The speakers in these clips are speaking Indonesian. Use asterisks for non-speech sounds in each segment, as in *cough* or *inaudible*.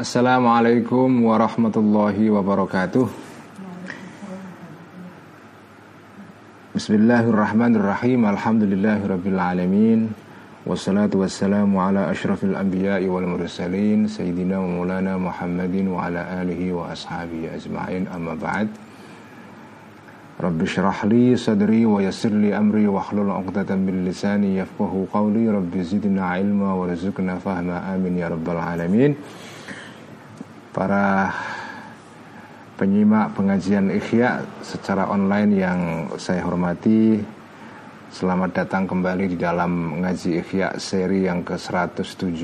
Assalamualaikum warahmatullahi wabarakatuh Bismillahirrahmanirrahim Alhamdulillahirrabbilalamin Wassalatu wassalamu ala ashrafil anbiya'i wal mursalin Sayyidina wa maulana Muhammadin wa ala alihi wa ashabihi ajma'in amma ba'd Rabbi syrah li sadri wa yassir li amri wa hlul uqdatan min lisani yafqahu qawli Rabbi zidna ilma wa rizukna fahma amin ya rabbal alamin para penyimak pengajian Ikhya secara online yang saya hormati Selamat datang kembali di dalam ngaji Ikhya seri yang ke-107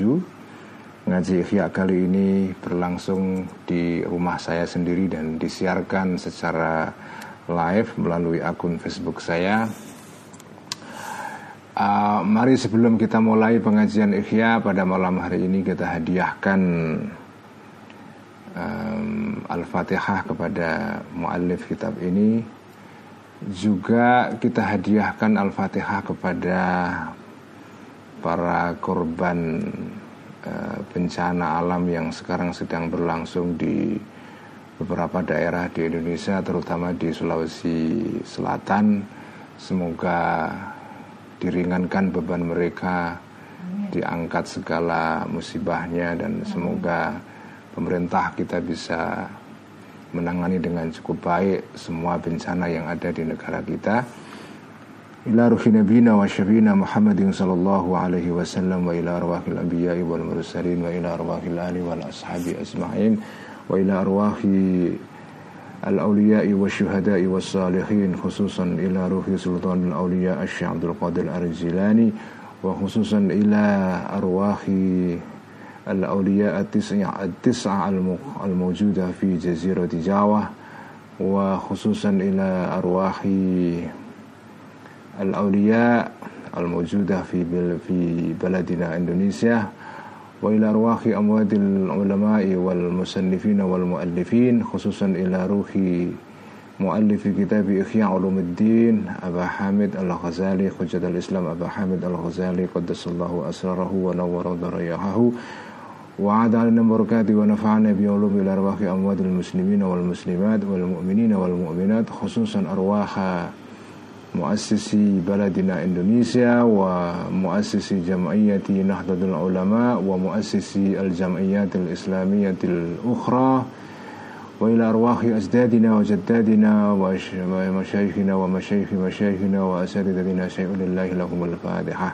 Ngaji Ikhya kali ini berlangsung di rumah saya sendiri dan disiarkan secara live melalui akun Facebook saya. Uh, Mari sebelum kita mulai pengajian Ikhya pada malam hari ini kita hadiahkan um, Al-Fatihah kepada muallif kitab ini. Juga kita hadiahkan Al-Fatihah kepada para korban uh, bencana alam yang sekarang sedang berlangsung di beberapa daerah di Indonesia terutama di Sulawesi Selatan. Semoga diringankan beban mereka diangkat segala musibahnya dan semoga pemerintah kita bisa menangani dengan cukup baik semua bencana yang ada di negara kita. Ila ruhi nabina wa syabina Muhammadin sallallahu alaihi wasallam wa ila arwahil anbiya'i wal mursalin wa ila arwahil ali wal ashabi ajma'in wa ila arwahi الأولياء والشهداء والصالحين خصوصا إلى روح سلطان الأولياء الشيخ عبد القادر الجيلاني وخصوصا إلى أرواح الأولياء التسعة, التسعة الموجودة في جزيرة جاوة وخصوصا إلى أرواح الأولياء الموجودة في في بلدنا إندونيسيا وإلى أرواح أموات العلماء والمصنفين والمؤلفين خصوصا إلى روح مؤلف كتاب إحياء علوم الدين أبا حامد الغزالي حجة الإسلام أبا حامد الغزالي قدس الله أسراره ونور ضريحه. وعاد علينا بركاته ونفعنا بعلوم إلى أرواح أموات المسلمين والمسلمات والمؤمنين والمؤمنات خصوصا أرواح مؤسسي بلدنا إندونيسيا ومؤسسي جمعية نهضة العلماء ومؤسسي الجمعيات الإسلامية الأخرى وإلى أرواح أجدادنا وجدادنا ومشايخنا ومشايخ مشايخنا وأساتذتنا شيء لله لهم الفاتحة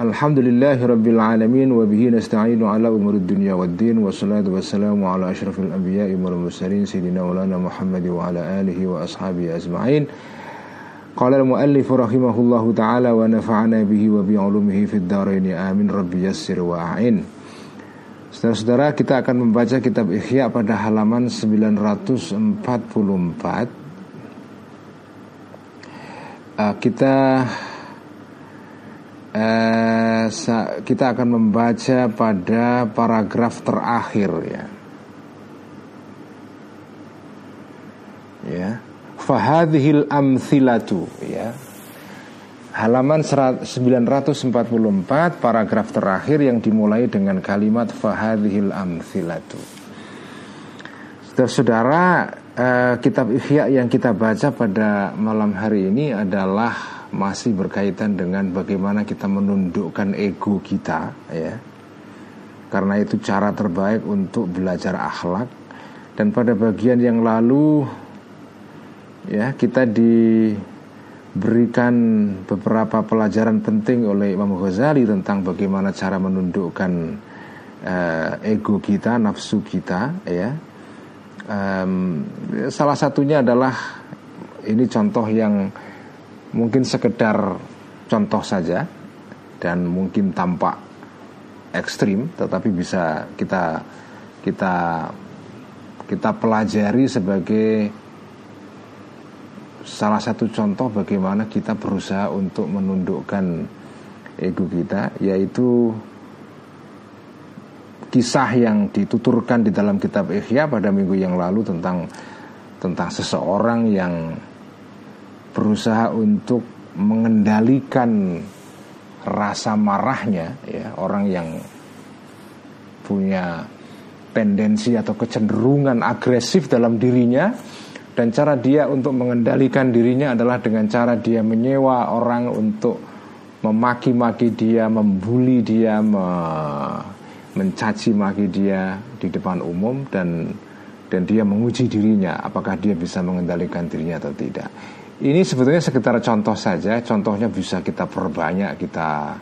Alhamdulillahi Rabbil Alamin Wa bihi nasta'inu ala umur dunia wa din Wa salatu wa salamu ala ashrafil anbiya wal mursalin Sayyidina ulana Muhammad wa ala alihi wa ashabihi azma'in Qala al-muallif rahimahullahu ta'ala Wa nafa'ana bihi wa bi'ulumihi fid daraini amin Rabbi yassir wa a'in. Saudara-saudara kita akan membaca kitab Ihya pada halaman 944 uh, Kita eh, kita akan membaca pada paragraf terakhir ya. Ya. Fahadhil amthilatu ya. Halaman 944 paragraf terakhir yang dimulai dengan kalimat fahadhil amthilatu. Saudara, eh, kitab Ihya yang kita baca pada malam hari ini adalah masih berkaitan dengan bagaimana kita menundukkan ego kita ya. Karena itu cara terbaik untuk belajar akhlak. Dan pada bagian yang lalu ya kita diberikan beberapa pelajaran penting oleh Imam Ghazali tentang bagaimana cara menundukkan uh, ego kita nafsu kita ya. Um, salah satunya adalah ini contoh yang mungkin sekedar contoh saja dan mungkin tampak ekstrim tetapi bisa kita kita kita pelajari sebagai salah satu contoh bagaimana kita berusaha untuk menundukkan ego kita yaitu kisah yang dituturkan di dalam kitab Ihya pada minggu yang lalu tentang tentang seseorang yang berusaha untuk mengendalikan rasa marahnya ya orang yang punya tendensi atau kecenderungan agresif dalam dirinya dan cara dia untuk mengendalikan dirinya adalah dengan cara dia menyewa orang untuk memaki-maki dia, membuli dia, me mencaci maki dia di depan umum dan dan dia menguji dirinya apakah dia bisa mengendalikan dirinya atau tidak. Ini sebetulnya sekitar contoh saja, contohnya bisa kita perbanyak, kita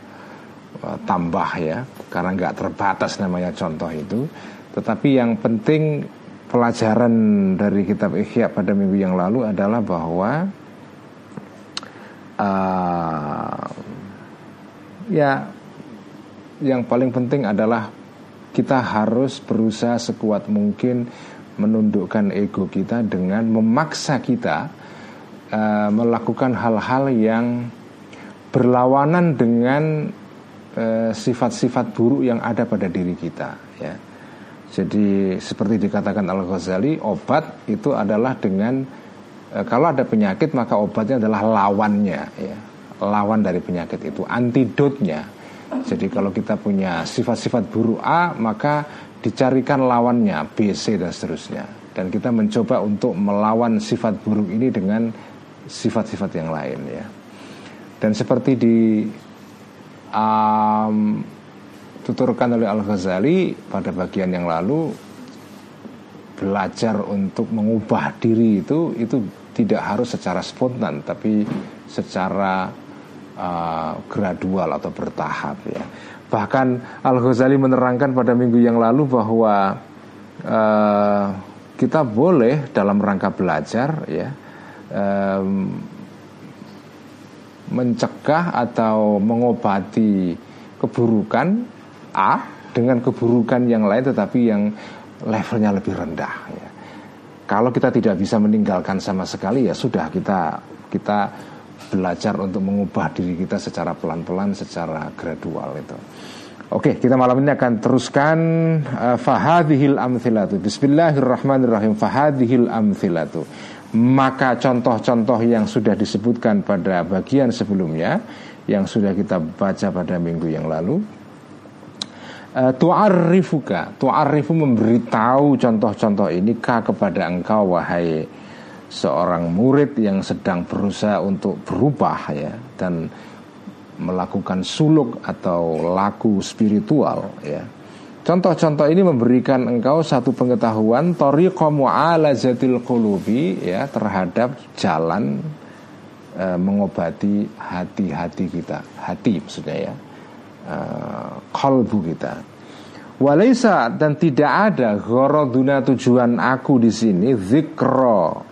uh, tambah ya, karena nggak terbatas namanya contoh itu. Tetapi yang penting pelajaran dari kitab Ihya pada minggu yang lalu adalah bahwa uh, ya yang paling penting adalah kita harus berusaha sekuat mungkin menundukkan ego kita dengan memaksa kita uh, melakukan hal-hal yang berlawanan dengan uh, sifat-sifat buruk yang ada pada diri kita ya. Jadi seperti dikatakan Al Ghazali obat itu adalah dengan uh, kalau ada penyakit maka obatnya adalah lawannya ya lawan dari penyakit itu antidotnya jadi kalau kita punya sifat-sifat buruk A maka dicarikan lawannya B, C dan seterusnya. Dan kita mencoba untuk melawan sifat buruk ini dengan sifat-sifat yang lain ya. Dan seperti di um, tuturkan oleh Al Ghazali pada bagian yang lalu belajar untuk mengubah diri itu itu tidak harus secara spontan tapi secara uh, gradual atau bertahap ya. Bahkan Al Ghazali menerangkan pada minggu yang lalu bahwa uh, kita boleh dalam rangka belajar ya um, mencegah atau mengobati keburukan A dengan keburukan yang lain tetapi yang levelnya lebih rendah ya. Kalau kita tidak bisa meninggalkan sama sekali ya sudah kita kita belajar untuk mengubah diri kita secara pelan-pelan, secara gradual itu. Oke, kita malam ini akan teruskan uh, fahadhil amthilatu. Bismillahirrahmanirrahim. Fahadhil amthilatu. Maka contoh-contoh yang sudah disebutkan pada bagian sebelumnya yang sudah kita baca pada minggu yang lalu uh, tu'arrifuka tu'arrifu memberitahu contoh-contoh ini ka kepada engkau wahai seorang murid yang sedang berusaha untuk berubah ya dan melakukan suluk atau laku spiritual ya. Contoh-contoh ini memberikan engkau satu pengetahuan tariqa mu'alajatil qulubi ya terhadap jalan e, mengobati hati-hati kita, hati maksudnya ya. E, kalbu kita. Walaisa dan tidak ada gharaduna tujuan aku di sini zikro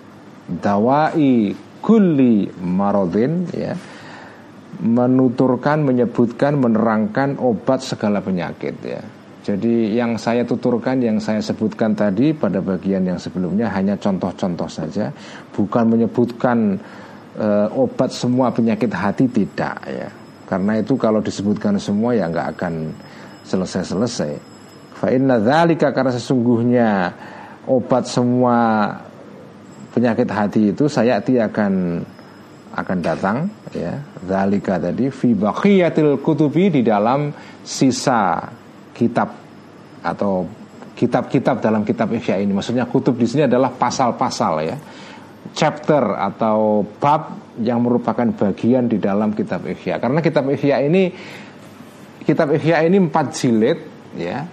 dawai kulli marodin ya menuturkan menyebutkan menerangkan obat segala penyakit ya jadi yang saya tuturkan yang saya sebutkan tadi pada bagian yang sebelumnya hanya contoh-contoh saja. Bukan menyebutkan e, obat semua penyakit hati tidak ya. Karena itu kalau disebutkan semua ya nggak akan selesai-selesai. Fa inna karena sesungguhnya obat semua penyakit hati itu saya akan akan datang ya. Zalika tadi fi baqiyatil kutubi di dalam sisa kitab atau kitab-kitab dalam kitab Ihya ini. Maksudnya kutub di sini adalah pasal-pasal ya. Chapter atau bab yang merupakan bagian di dalam kitab Ihya. Karena kitab Ihya ini kitab Ihya ini empat jilid ya.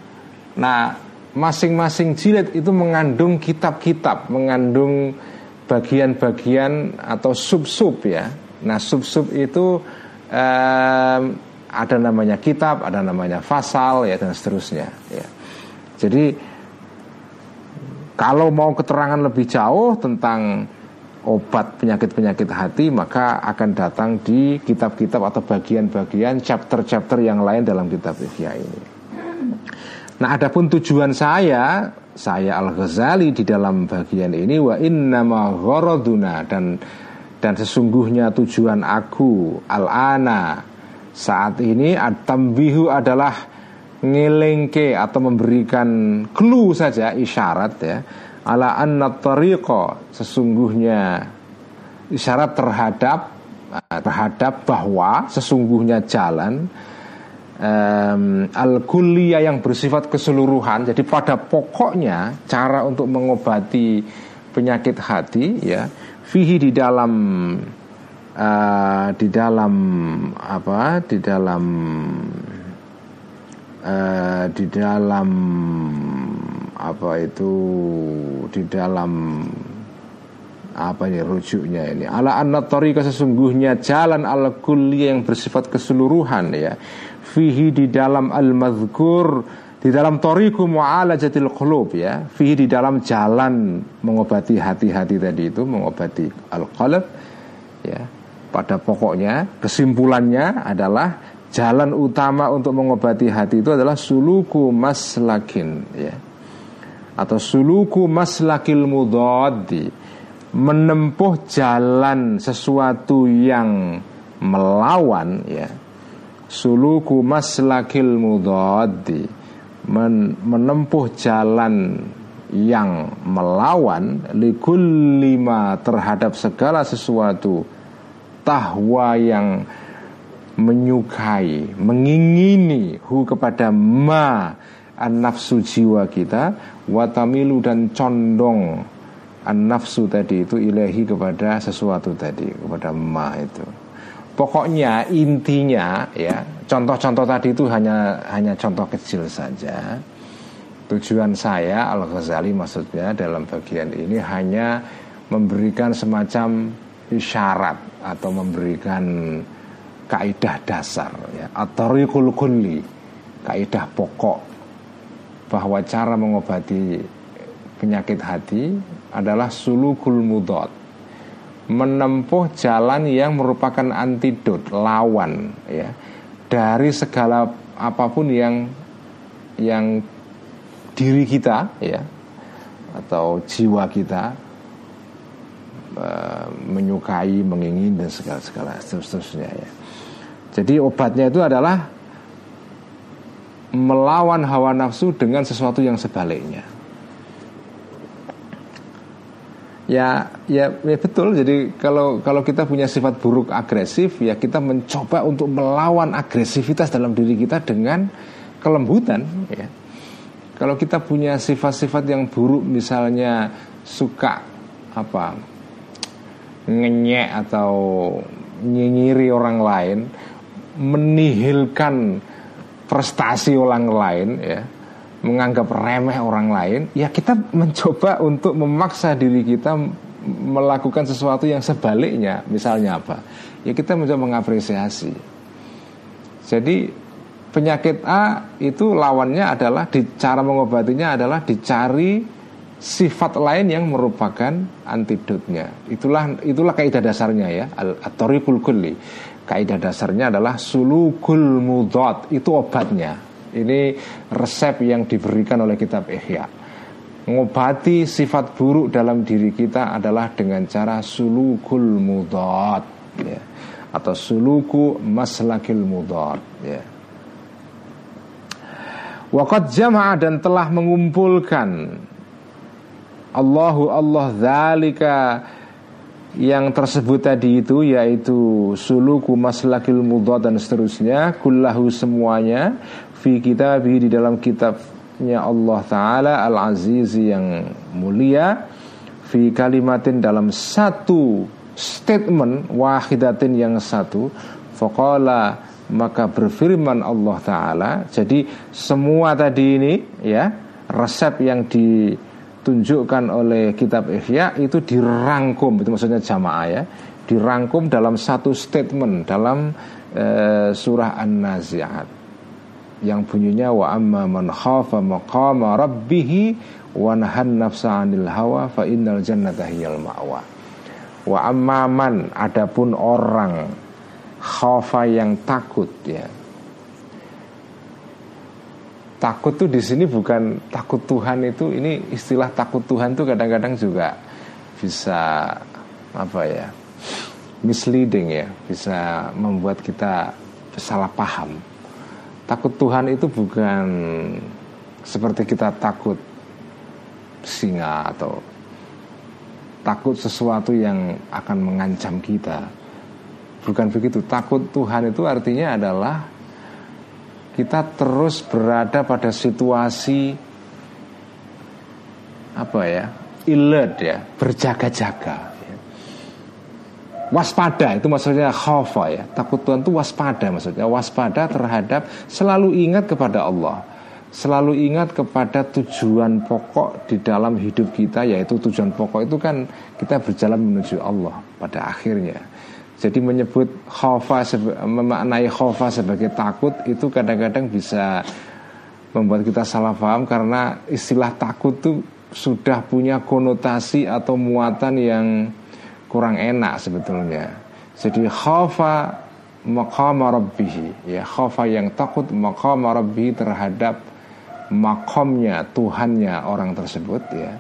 Nah masing-masing jilid itu mengandung kitab-kitab mengandung bagian-bagian atau sub-sub ya. Nah sub-sub itu ada namanya kitab, ada namanya fasal ya dan seterusnya. Ya. Jadi kalau mau keterangan lebih jauh tentang obat penyakit-penyakit hati maka akan datang di kitab-kitab atau bagian-bagian chapter-chapter yang lain dalam kitab Ihya ini. Nah, adapun tujuan saya saya Al Ghazali di dalam bagian ini wa gharaduna dan dan sesungguhnya tujuan aku al ana saat ini at-tambihu adalah ngelengke atau memberikan clue saja isyarat ya. Ala anna sesungguhnya isyarat terhadap terhadap bahwa sesungguhnya jalan um, al kuliah yang bersifat keseluruhan. Jadi pada pokoknya cara untuk mengobati penyakit hati ya fihi di dalam uh, di dalam apa di dalam uh, di dalam apa itu di dalam apa ini rujuknya ini. Ala anna tariqa sesungguhnya jalan al kulli yang bersifat keseluruhan ya. Fihi di dalam al mazkur di dalam toriku jatil qulub ya. Fihi di dalam jalan mengobati hati-hati tadi itu mengobati al qalb ya pada pokoknya kesimpulannya adalah jalan utama untuk mengobati hati itu adalah suluku maslakin ya. Atau suluku maslakil mudaddi menempuh jalan sesuatu yang melawan ya. Suluku maslakil mudaddi men menempuh jalan yang melawan likul lima terhadap segala sesuatu tahwa yang menyukai, mengingini hu kepada ma an nafsu jiwa kita, watamilu dan condong an nafsu tadi itu ilahi kepada sesuatu tadi, kepada ma itu. Pokoknya intinya ya contoh-contoh tadi itu hanya hanya contoh kecil saja. Tujuan saya Al Ghazali maksudnya dalam bagian ini hanya memberikan semacam isyarat atau memberikan kaidah dasar ya. Atau kulli kaidah pokok bahwa cara mengobati penyakit hati adalah sulukul mudot menempuh jalan yang merupakan antidot lawan ya dari segala apa pun yang yang diri kita ya atau jiwa kita Eh, menyukai, mengingin dan segala-segala seterusnya ya. Jadi obatnya itu adalah melawan hawa nafsu dengan sesuatu yang sebaliknya. Ya, ya, ya betul. Jadi kalau kalau kita punya sifat buruk agresif, ya kita mencoba untuk melawan agresivitas dalam diri kita dengan kelembutan. Ya. Kalau kita punya sifat-sifat yang buruk, misalnya suka apa ngenyek atau nyinyiri orang lain, menihilkan prestasi orang lain ya, menganggap remeh orang lain, ya kita mencoba untuk memaksa diri kita melakukan sesuatu yang sebaliknya. Misalnya apa? Ya kita mencoba mengapresiasi. Jadi penyakit A itu lawannya adalah cara mengobatinya adalah dicari sifat lain yang merupakan antidotnya. Itulah itulah kaidah dasarnya ya, al-tariqul kulli. Kaidah dasarnya adalah sulukul mudot, itu obatnya. Ini resep yang diberikan oleh kitab Ihya. Ngobati sifat buruk dalam diri kita adalah dengan cara sulukul mudot ya. Atau suluku maslakil mudot ya. Wakat jamaah dan telah mengumpulkan Allahu Allah zalika. Yang tersebut tadi itu yaitu suluku maslakil mudhad dan seterusnya kullahu semuanya fi kitabih di dalam kitabnya Allah taala al aziz yang mulia fi kalimatin dalam satu statement wahidatin yang satu faqala maka berfirman Allah taala. Jadi semua tadi ini ya resep yang di ditunjukkan oleh kitab Ihya itu dirangkum itu maksudnya jamaah ya dirangkum dalam satu statement dalam e, surah An-Nazi'at. Yang bunyinya wa amma man khafa maqama rabbih wa nahan nafsa 'anil hawa fa innal jannata hiyal ma'wa. Wa amma man adapun orang khafa yang takut ya takut tuh di sini bukan takut Tuhan itu ini istilah takut Tuhan tuh kadang-kadang juga bisa apa ya misleading ya bisa membuat kita salah paham. Takut Tuhan itu bukan seperti kita takut singa atau takut sesuatu yang akan mengancam kita. Bukan begitu. Takut Tuhan itu artinya adalah kita terus berada pada situasi apa ya? alert ya, berjaga-jaga. Waspada itu maksudnya khafa ya. Takut Tuhan itu waspada maksudnya. Waspada terhadap selalu ingat kepada Allah selalu ingat kepada tujuan pokok di dalam hidup kita yaitu tujuan pokok itu kan kita berjalan menuju Allah pada akhirnya. Jadi menyebut khofa memaknai khofa sebagai takut itu kadang-kadang bisa membuat kita salah paham karena istilah takut itu sudah punya konotasi atau muatan yang kurang enak sebetulnya. Jadi khofa maqama rabbihi ya khofa yang takut maqama rabbihi terhadap makomnya Tuhannya orang tersebut ya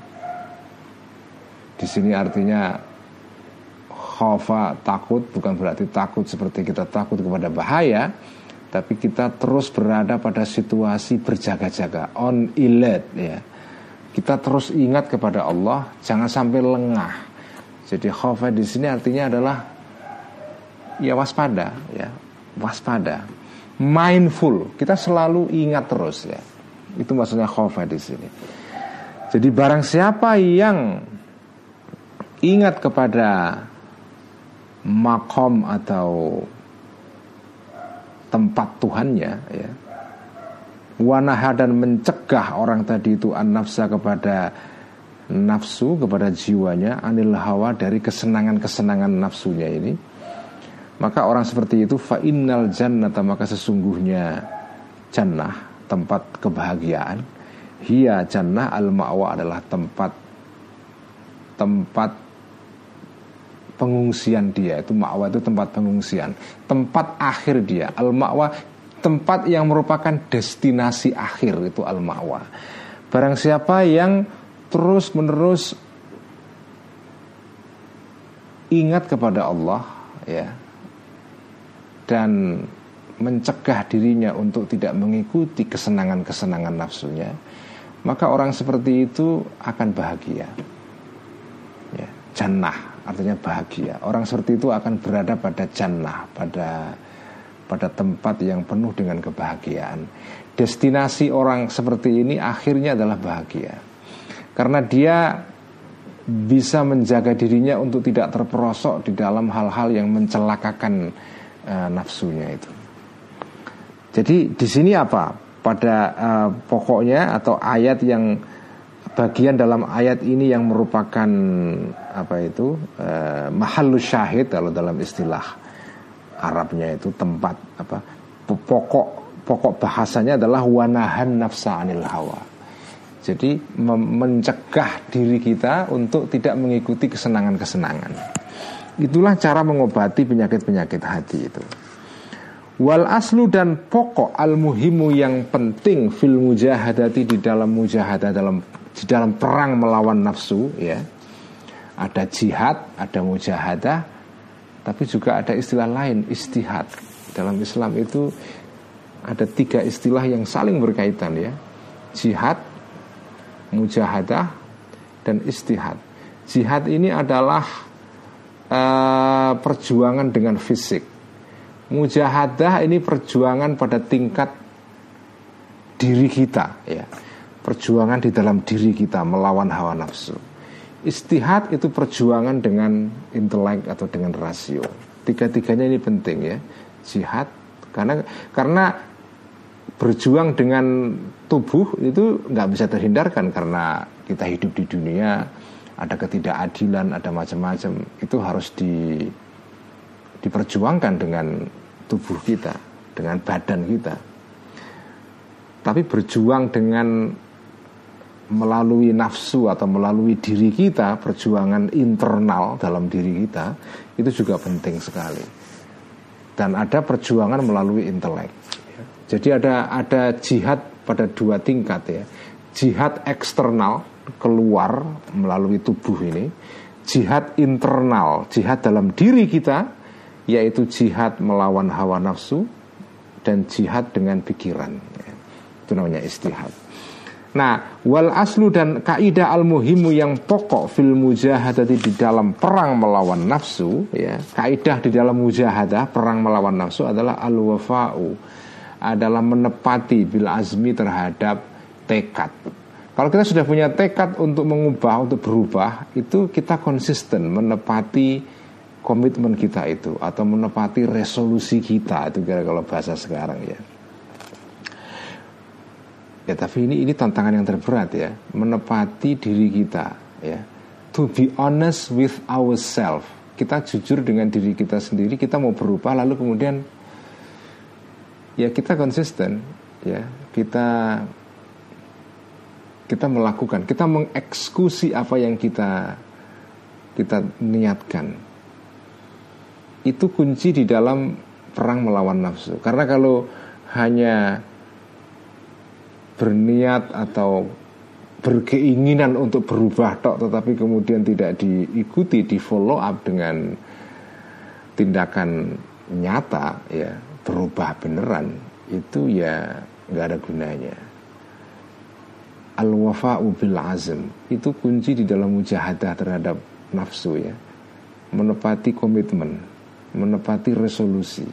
di sini artinya khafa takut bukan berarti takut seperti kita takut kepada bahaya tapi kita terus berada pada situasi berjaga-jaga on alert ya. Kita terus ingat kepada Allah jangan sampai lengah. Jadi khafa di sini artinya adalah ya waspada ya. Waspada. Mindful. Kita selalu ingat terus ya. Itu maksudnya khofa di sini. Jadi barang siapa yang ingat kepada makom atau tempat Tuhannya ya. Wanaha dan mencegah orang tadi itu an-nafsa kepada nafsu kepada jiwanya anil hawa dari kesenangan-kesenangan nafsunya ini maka orang seperti itu fa innal jannata maka sesungguhnya jannah tempat kebahagiaan. Hiya jannah al ma'wa adalah tempat tempat pengungsian dia itu ma'wa itu tempat pengungsian. Tempat akhir dia al ma'wa tempat yang merupakan destinasi akhir itu al ma'wa barang siapa yang terus menerus ingat kepada Allah ya dan mencegah dirinya untuk tidak mengikuti kesenangan-kesenangan nafsunya, maka orang seperti itu akan bahagia. Ya, jannah artinya bahagia. Orang seperti itu akan berada pada jannah, pada pada tempat yang penuh dengan kebahagiaan. Destinasi orang seperti ini akhirnya adalah bahagia. Karena dia bisa menjaga dirinya untuk tidak terperosok di dalam hal-hal yang mencelakakan uh, nafsunya itu. Jadi di sini apa? Pada uh, pokoknya atau ayat yang bagian dalam ayat ini yang merupakan apa itu uh, mahalus syahid kalau dalam istilah Arabnya itu tempat apa pokok pokok bahasanya adalah wanahan nafsa anil hawa. Jadi mencegah diri kita untuk tidak mengikuti kesenangan-kesenangan. Itulah cara mengobati penyakit-penyakit hati itu. Wal aslu dan pokok al muhimu yang penting fil mujahadati di dalam mujahadah dalam di dalam perang melawan nafsu ya. Ada jihad, ada mujahadah, tapi juga ada istilah lain istihad. Dalam Islam itu ada tiga istilah yang saling berkaitan ya. Jihad, mujahadah, dan istihad. Jihad ini adalah uh, perjuangan dengan fisik Mujahadah ini perjuangan pada tingkat diri kita ya. Perjuangan di dalam diri kita melawan hawa nafsu. Istihad itu perjuangan dengan intelek atau dengan rasio. Tiga-tiganya ini penting ya. Jihad karena karena berjuang dengan tubuh itu nggak bisa terhindarkan karena kita hidup di dunia ada ketidakadilan, ada macam-macam. Itu harus di diperjuangkan dengan tubuh kita, dengan badan kita. Tapi berjuang dengan melalui nafsu atau melalui diri kita, perjuangan internal dalam diri kita itu juga penting sekali. Dan ada perjuangan melalui intelek. Jadi ada ada jihad pada dua tingkat ya. Jihad eksternal keluar melalui tubuh ini, jihad internal, jihad dalam diri kita yaitu jihad melawan hawa nafsu dan jihad dengan pikiran. Itu namanya istihad. Nah, wal aslu dan kaidah al muhimu yang pokok fil mujahadati di dalam perang melawan nafsu, ya, kaidah di dalam mujahadah perang melawan nafsu adalah al wafa'u, adalah menepati bil azmi terhadap tekad. Kalau kita sudah punya tekad untuk mengubah, untuk berubah, itu kita konsisten menepati komitmen kita itu atau menepati resolusi kita itu kalau bahasa sekarang ya. Ya tapi ini ini tantangan yang terberat ya, menepati diri kita ya. To be honest with ourselves. Kita jujur dengan diri kita sendiri, kita mau berubah lalu kemudian ya kita konsisten ya. Kita kita melakukan, kita mengeksekusi apa yang kita kita niatkan. Itu kunci di dalam perang melawan nafsu. Karena kalau hanya berniat atau berkeinginan untuk berubah tok tetapi kemudian tidak diikuti di follow up dengan tindakan nyata ya berubah beneran itu ya nggak ada gunanya. Al wafa'u bil azm itu kunci di dalam mujahadah terhadap nafsu ya. Menepati komitmen menepati resolusi.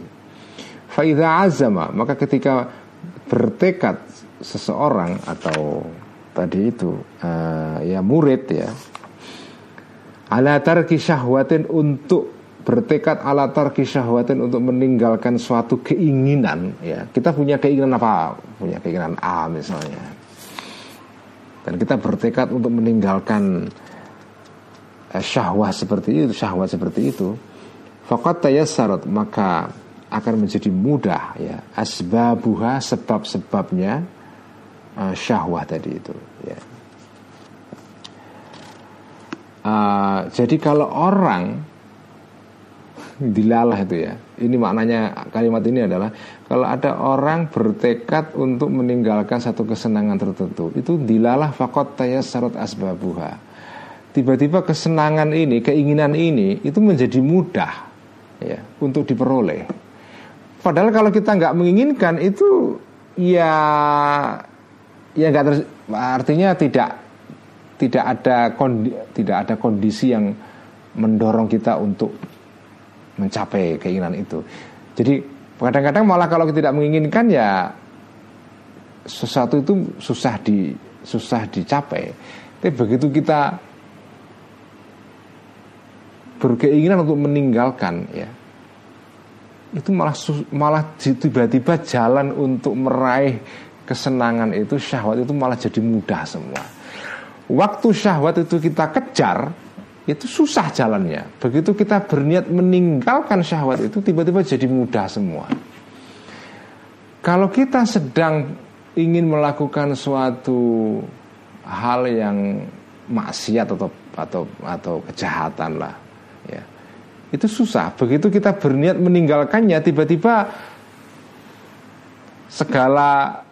Faida azama maka ketika bertekad seseorang atau tadi itu uh, ya murid ya. Ala tarki syahwatin untuk bertekad ala tarki syahwatin untuk meninggalkan suatu keinginan ya. Kita punya keinginan apa? Punya keinginan A misalnya. Dan kita bertekad untuk meninggalkan uh, syahwat seperti itu syahwat seperti itu. Fakat tayassarat maka akan menjadi mudah ya. Asbabuha sebab-sebabnya uh, syahwat tadi itu ya. Uh, jadi kalau orang dilalah itu ya ini maknanya kalimat ini adalah kalau ada orang bertekad untuk meninggalkan satu kesenangan tertentu itu dilalah fakot syarat asbabuha tiba-tiba kesenangan ini keinginan ini itu menjadi mudah ya untuk diperoleh padahal kalau kita nggak menginginkan itu ya ya nggak terus artinya tidak tidak ada kondi, tidak ada kondisi yang mendorong kita untuk mencapai keinginan itu. Jadi kadang-kadang malah kalau kita tidak menginginkan ya sesuatu itu susah di susah dicapai. Tapi begitu kita berkeinginan untuk meninggalkan ya itu malah malah tiba-tiba jalan untuk meraih kesenangan itu syahwat itu malah jadi mudah semua. Waktu syahwat itu kita kejar itu susah jalannya. Begitu kita berniat meninggalkan syahwat itu tiba-tiba jadi mudah semua. Kalau kita sedang ingin melakukan suatu hal yang maksiat atau atau atau kejahatan lah, ya itu susah. Begitu kita berniat meninggalkannya, tiba-tiba segala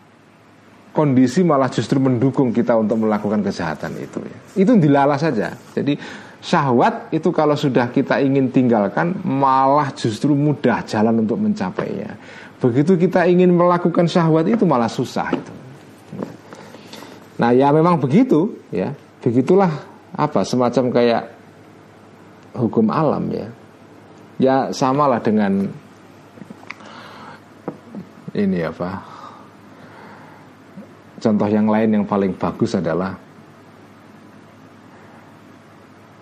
kondisi malah justru mendukung kita untuk melakukan kejahatan itu ya. Itu dilala saja. Jadi syahwat itu kalau sudah kita ingin tinggalkan malah justru mudah jalan untuk mencapainya. Begitu kita ingin melakukan syahwat itu malah susah itu. Nah ya memang begitu ya. Begitulah apa semacam kayak hukum alam ya. Ya samalah dengan ini apa Contoh yang lain yang paling bagus adalah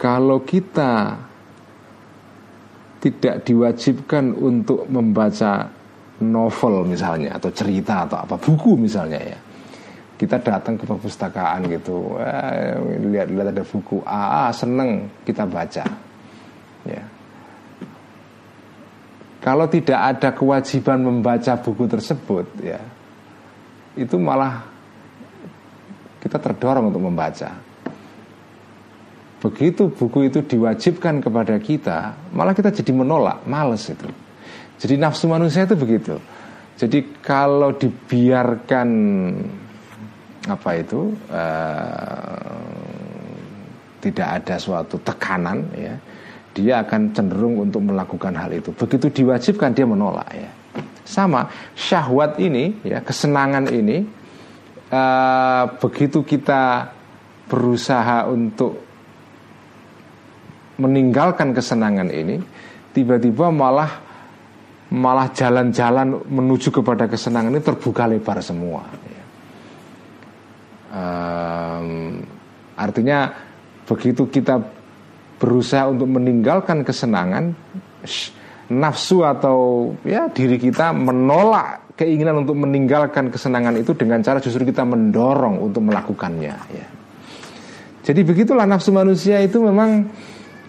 kalau kita tidak diwajibkan untuk membaca novel misalnya atau cerita atau apa buku misalnya ya kita datang ke perpustakaan gitu lihat lihat ada buku A, ah, seneng kita baca ya. Kalau tidak ada kewajiban membaca buku tersebut ya itu malah kita terdorong untuk membaca. Begitu buku itu diwajibkan kepada kita, malah kita jadi menolak, males itu. Jadi nafsu manusia itu begitu. Jadi kalau dibiarkan apa itu uh, tidak ada suatu tekanan, ya, dia akan cenderung untuk melakukan hal itu. Begitu diwajibkan dia menolak, ya. sama syahwat ini ya kesenangan ini uh, begitu kita berusaha untuk meninggalkan kesenangan ini tiba-tiba malah malah jalan-jalan menuju kepada kesenangan ini terbuka lebar semua. Um, artinya begitu kita berusaha untuk meninggalkan kesenangan nafsu atau ya diri kita menolak keinginan untuk meninggalkan kesenangan itu dengan cara justru kita mendorong untuk melakukannya ya. Jadi begitulah nafsu manusia itu memang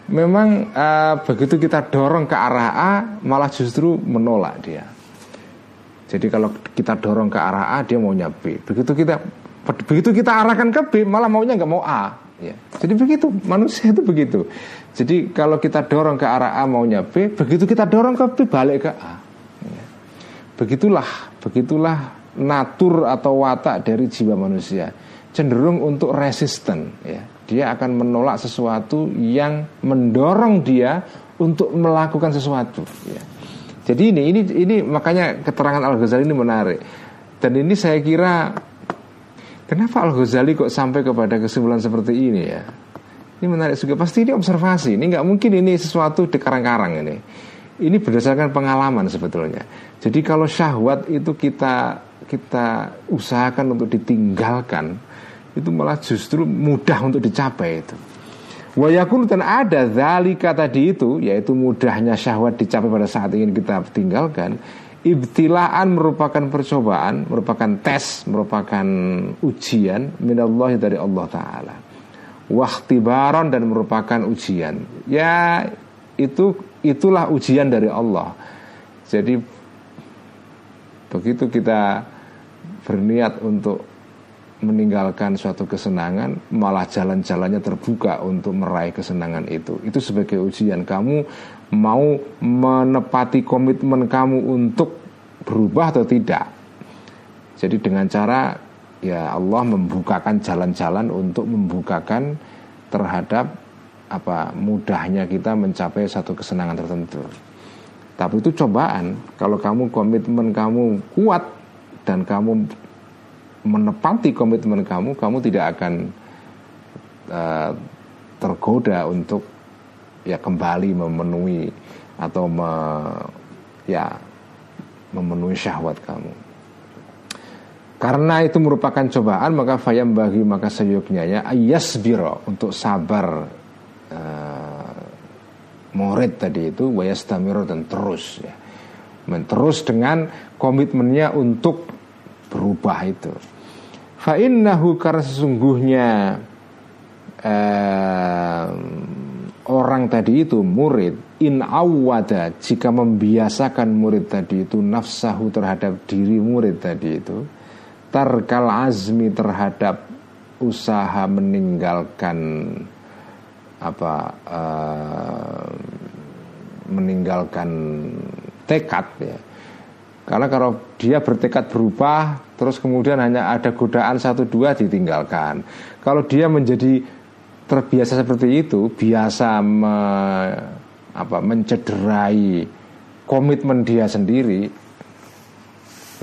memang uh, begitu kita dorong ke arah A malah justru menolak dia. Jadi kalau kita dorong ke arah A dia maunya B. Begitu kita begitu kita arahkan ke B malah maunya nggak mau A. Ya. Jadi begitu manusia itu begitu. Jadi kalau kita dorong ke arah A maunya B, begitu kita dorong ke B balik ke A. Begitulah, begitulah natur atau watak dari jiwa manusia cenderung untuk resisten. Ya. Dia akan menolak sesuatu yang mendorong dia untuk melakukan sesuatu. Ya. Jadi ini, ini, ini makanya keterangan Al Ghazali ini menarik. Dan ini saya kira kenapa Al Ghazali kok sampai kepada kesimpulan seperti ini ya? Ini menarik juga. Pasti ini observasi. Ini nggak mungkin ini sesuatu di karang-karang ini. Ini berdasarkan pengalaman sebetulnya. Jadi kalau syahwat itu kita kita usahakan untuk ditinggalkan, itu malah justru mudah untuk dicapai itu. Wayakun dan ada zalika tadi itu yaitu mudahnya syahwat dicapai pada saat ingin kita tinggalkan. Ibtilaan merupakan percobaan, merupakan tes, merupakan ujian minallah dari Allah Ta'ala Waktibaron dan merupakan ujian Ya itu itulah ujian dari Allah. Jadi begitu kita berniat untuk meninggalkan suatu kesenangan malah jalan-jalannya terbuka untuk meraih kesenangan itu. Itu sebagai ujian. Kamu mau menepati komitmen kamu untuk berubah atau tidak? Jadi dengan cara ya Allah membukakan jalan-jalan untuk membukakan terhadap apa mudahnya kita mencapai satu kesenangan tertentu. Tapi itu cobaan. Kalau kamu komitmen kamu kuat dan kamu menepati komitmen kamu, kamu tidak akan uh, tergoda untuk ya kembali memenuhi atau me, ya memenuhi syahwat kamu. Karena itu merupakan cobaan maka fayam bagi maka seyuknya ya biro untuk sabar uh, murid tadi itu wayastamiro dan terus ya. Terus dengan komitmennya untuk berubah itu. Fa innahu karena sesungguhnya uh, orang tadi itu murid in awada jika membiasakan murid tadi itu nafsahu terhadap diri murid tadi itu tarkal azmi terhadap usaha meninggalkan apa uh, meninggalkan tekad ya. Karena kalau dia bertekad berubah terus kemudian hanya ada godaan satu dua ditinggalkan. Kalau dia menjadi terbiasa seperti itu biasa me, apa mencederai komitmen dia sendiri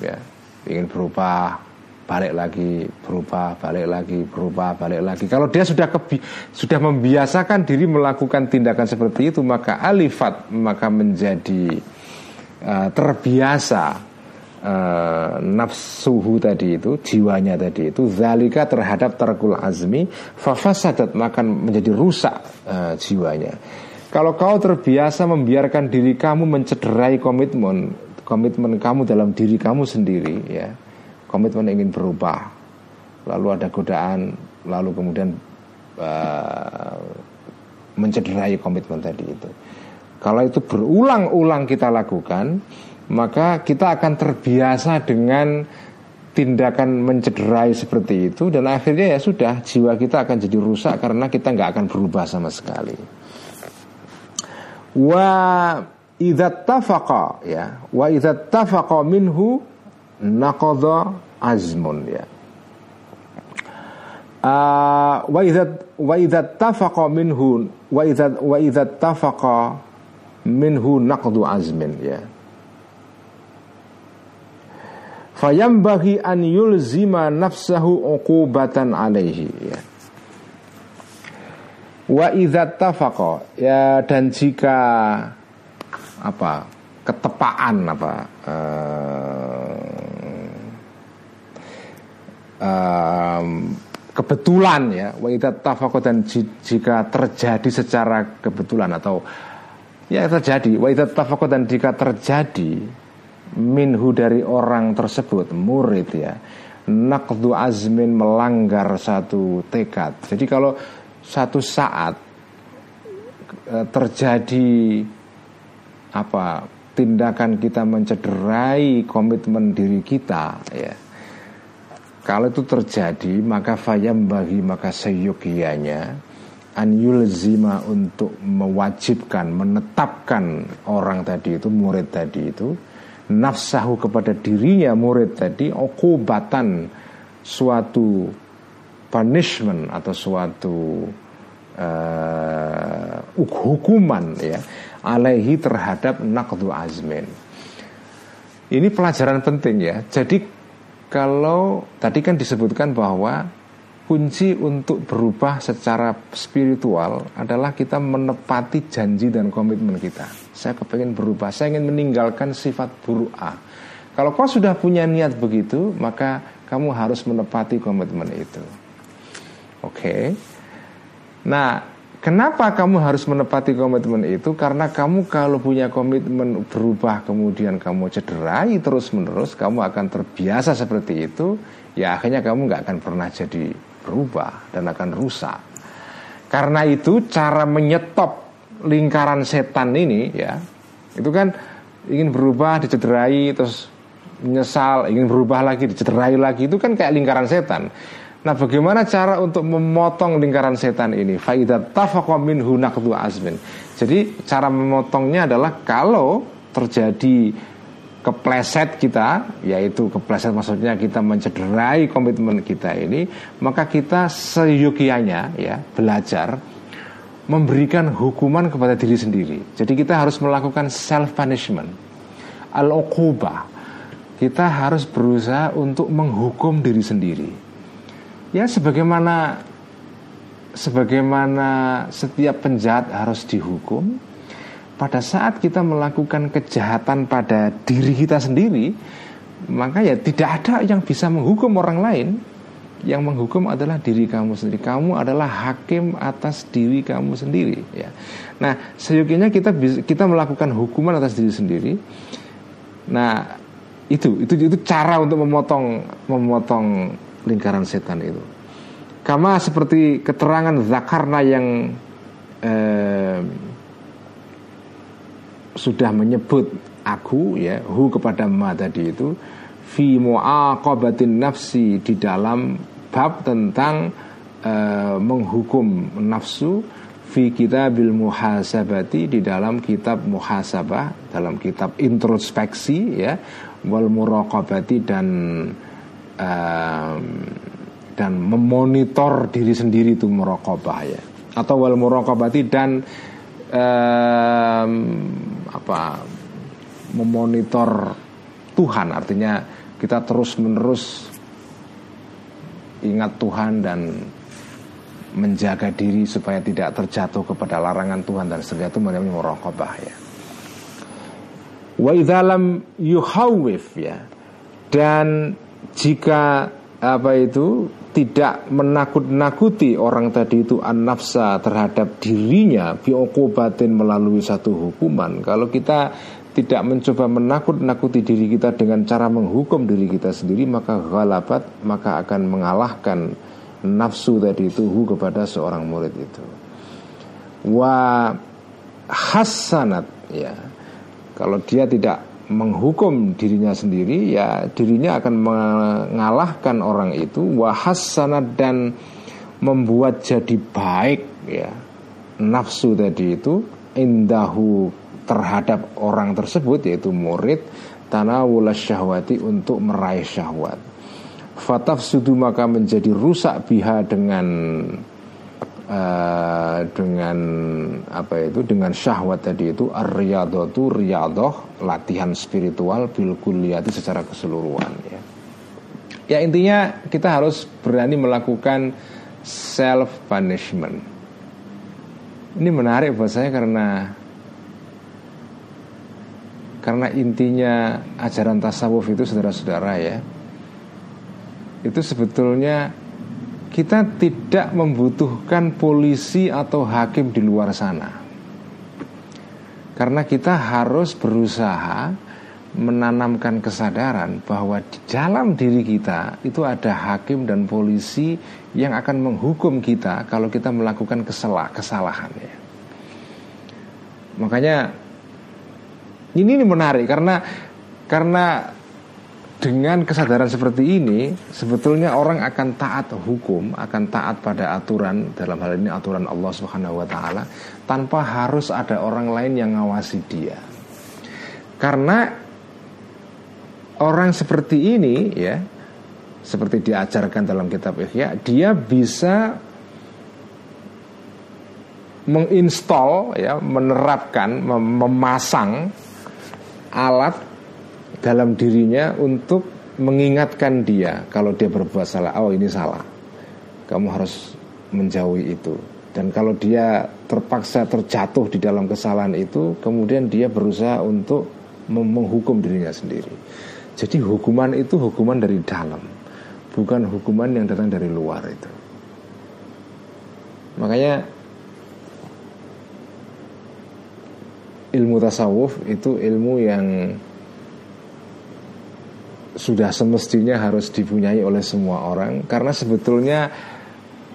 ya ingin berubah balik lagi berubah balik lagi berubah balik lagi. Kalau dia sudah kebi sudah membiasakan diri melakukan tindakan seperti itu maka alifat maka menjadi uh, terbiasa uh, nafsuhu tadi itu jiwanya tadi itu zalika terhadap terkul azmi fafasadat maka menjadi rusak uh, jiwanya. Kalau kau terbiasa membiarkan diri kamu mencederai komitmen komitmen kamu dalam diri kamu sendiri ya komitmen ingin berubah lalu ada godaan lalu kemudian uh, mencederai komitmen tadi itu kalau itu berulang-ulang kita lakukan maka kita akan terbiasa dengan tindakan mencederai seperti itu dan akhirnya ya sudah jiwa kita akan jadi rusak karena kita nggak akan berubah sama sekali. Wa idza tafaqa ya wa idza tafaqa minhu naqadha azmun ya uh, wa idza wa idza tafaqa minhu wa idza wa idza tafaqa minhu naqdu azmin ya fayambaghi an yulzima nafsahu uqubatan alaihi ya. Wa idza tafaqa ya dan jika apa ketepaan apa uh, um, kebetulan ya wa tafaqa dan jika terjadi secara kebetulan atau ya terjadi wa tafaqa dan jika terjadi minhu dari orang tersebut murid ya nakdu azmin melanggar satu tekad. Jadi kalau satu saat e, terjadi apa tindakan kita mencederai komitmen diri kita ya kalau itu terjadi maka fayam bagi maka seyukianya an yulzima untuk mewajibkan menetapkan orang tadi itu murid tadi itu nafsahu kepada dirinya murid tadi okubatan suatu punishment atau suatu uh, hukuman ya alaihi terhadap naqdu azmin. Ini pelajaran penting ya. Jadi kalau tadi kan disebutkan bahwa kunci untuk berubah secara spiritual adalah kita menepati janji dan komitmen kita. Saya kepengen berubah, saya ingin meninggalkan sifat buruk A. Kalau kau sudah punya niat begitu, maka kamu harus menepati komitmen itu. Oke. Okay. Nah, Kenapa kamu harus menepati komitmen itu? Karena kamu kalau punya komitmen berubah kemudian kamu cederai terus menerus, kamu akan terbiasa seperti itu, ya akhirnya kamu nggak akan pernah jadi berubah dan akan rusak. Karena itu cara menyetop lingkaran setan ini ya, itu kan ingin berubah dicederai terus menyesal, ingin berubah lagi dicederai lagi itu kan kayak lingkaran setan. Nah, bagaimana cara untuk memotong lingkaran setan ini? Faidat tafaqa minhu naqdu azmin. Jadi, cara memotongnya adalah kalau terjadi kepleset kita, yaitu kepleset maksudnya kita mencederai komitmen kita ini, maka kita seyukianya ya belajar memberikan hukuman kepada diri sendiri. Jadi kita harus melakukan self punishment, al Kita harus berusaha untuk menghukum diri sendiri. Ya sebagaimana sebagaimana setiap penjahat harus dihukum, pada saat kita melakukan kejahatan pada diri kita sendiri, maka ya tidak ada yang bisa menghukum orang lain. Yang menghukum adalah diri kamu sendiri. Kamu adalah hakim atas diri kamu sendiri. Ya. Nah, seyogianya kita kita melakukan hukuman atas diri sendiri. Nah, itu itu itu cara untuk memotong memotong lingkaran setan itu. Kama seperti keterangan zakarna yang eh, sudah menyebut aku ya hu kepada ma tadi itu fi muaqabatin nafsi di dalam bab tentang uh, menghukum nafsu fi kitabil muhasabati di dalam kitab muhasabah dalam kitab introspeksi ya wal muraqabati dan uh, dan memonitor diri sendiri itu muraqabah ya atau wal muraqabati dan um, apa memonitor Tuhan artinya kita terus menerus ingat Tuhan dan menjaga diri supaya tidak terjatuh kepada larangan Tuhan dan segala itu namanya muraqabah ya. Wa idzalam yuhawif ya. Dan jika apa itu tidak menakut-nakuti orang tadi itu an-nafsa terhadap dirinya biokobatin melalui satu hukuman. Kalau kita tidak mencoba menakut-nakuti diri kita dengan cara menghukum diri kita sendiri maka ghalabat maka akan mengalahkan nafsu tadi itu kepada seorang murid itu. Wa hasanat ya. Kalau dia tidak menghukum dirinya sendiri ya dirinya akan mengalahkan orang itu wahasana dan membuat jadi baik ya nafsu tadi itu indahu terhadap orang tersebut yaitu murid tanawul syahwati untuk meraih syahwat. Fataf sudu maka menjadi rusak biha dengan uh, dengan apa itu dengan syahwat tadi itu ar-riyadhatu riyadoh latihan spiritual bil kulliyati secara keseluruhan ya Ya intinya kita harus berani melakukan self punishment. Ini menarik buat saya karena karena intinya ajaran tasawuf itu saudara-saudara ya itu sebetulnya kita tidak membutuhkan polisi atau hakim di luar sana. Karena kita harus berusaha menanamkan kesadaran bahwa di dalam diri kita itu ada hakim dan polisi yang akan menghukum kita kalau kita melakukan kesalah kesalahan ya. Makanya ini, ini menarik karena karena dengan kesadaran seperti ini sebetulnya orang akan taat hukum, akan taat pada aturan dalam hal ini aturan Allah Subhanahu wa taala tanpa harus ada orang lain yang ngawasi dia. Karena orang seperti ini ya seperti diajarkan dalam kitab Ihya dia bisa menginstal ya menerapkan mem memasang alat dalam dirinya untuk mengingatkan dia kalau dia berbuat salah. Oh ini salah. Kamu harus menjauhi itu. Dan kalau dia terpaksa terjatuh di dalam kesalahan itu kemudian dia berusaha untuk menghukum dirinya sendiri. Jadi hukuman itu hukuman dari dalam, bukan hukuman yang datang dari luar itu. Makanya ilmu tasawuf itu ilmu yang sudah semestinya harus dipunyai oleh semua orang karena sebetulnya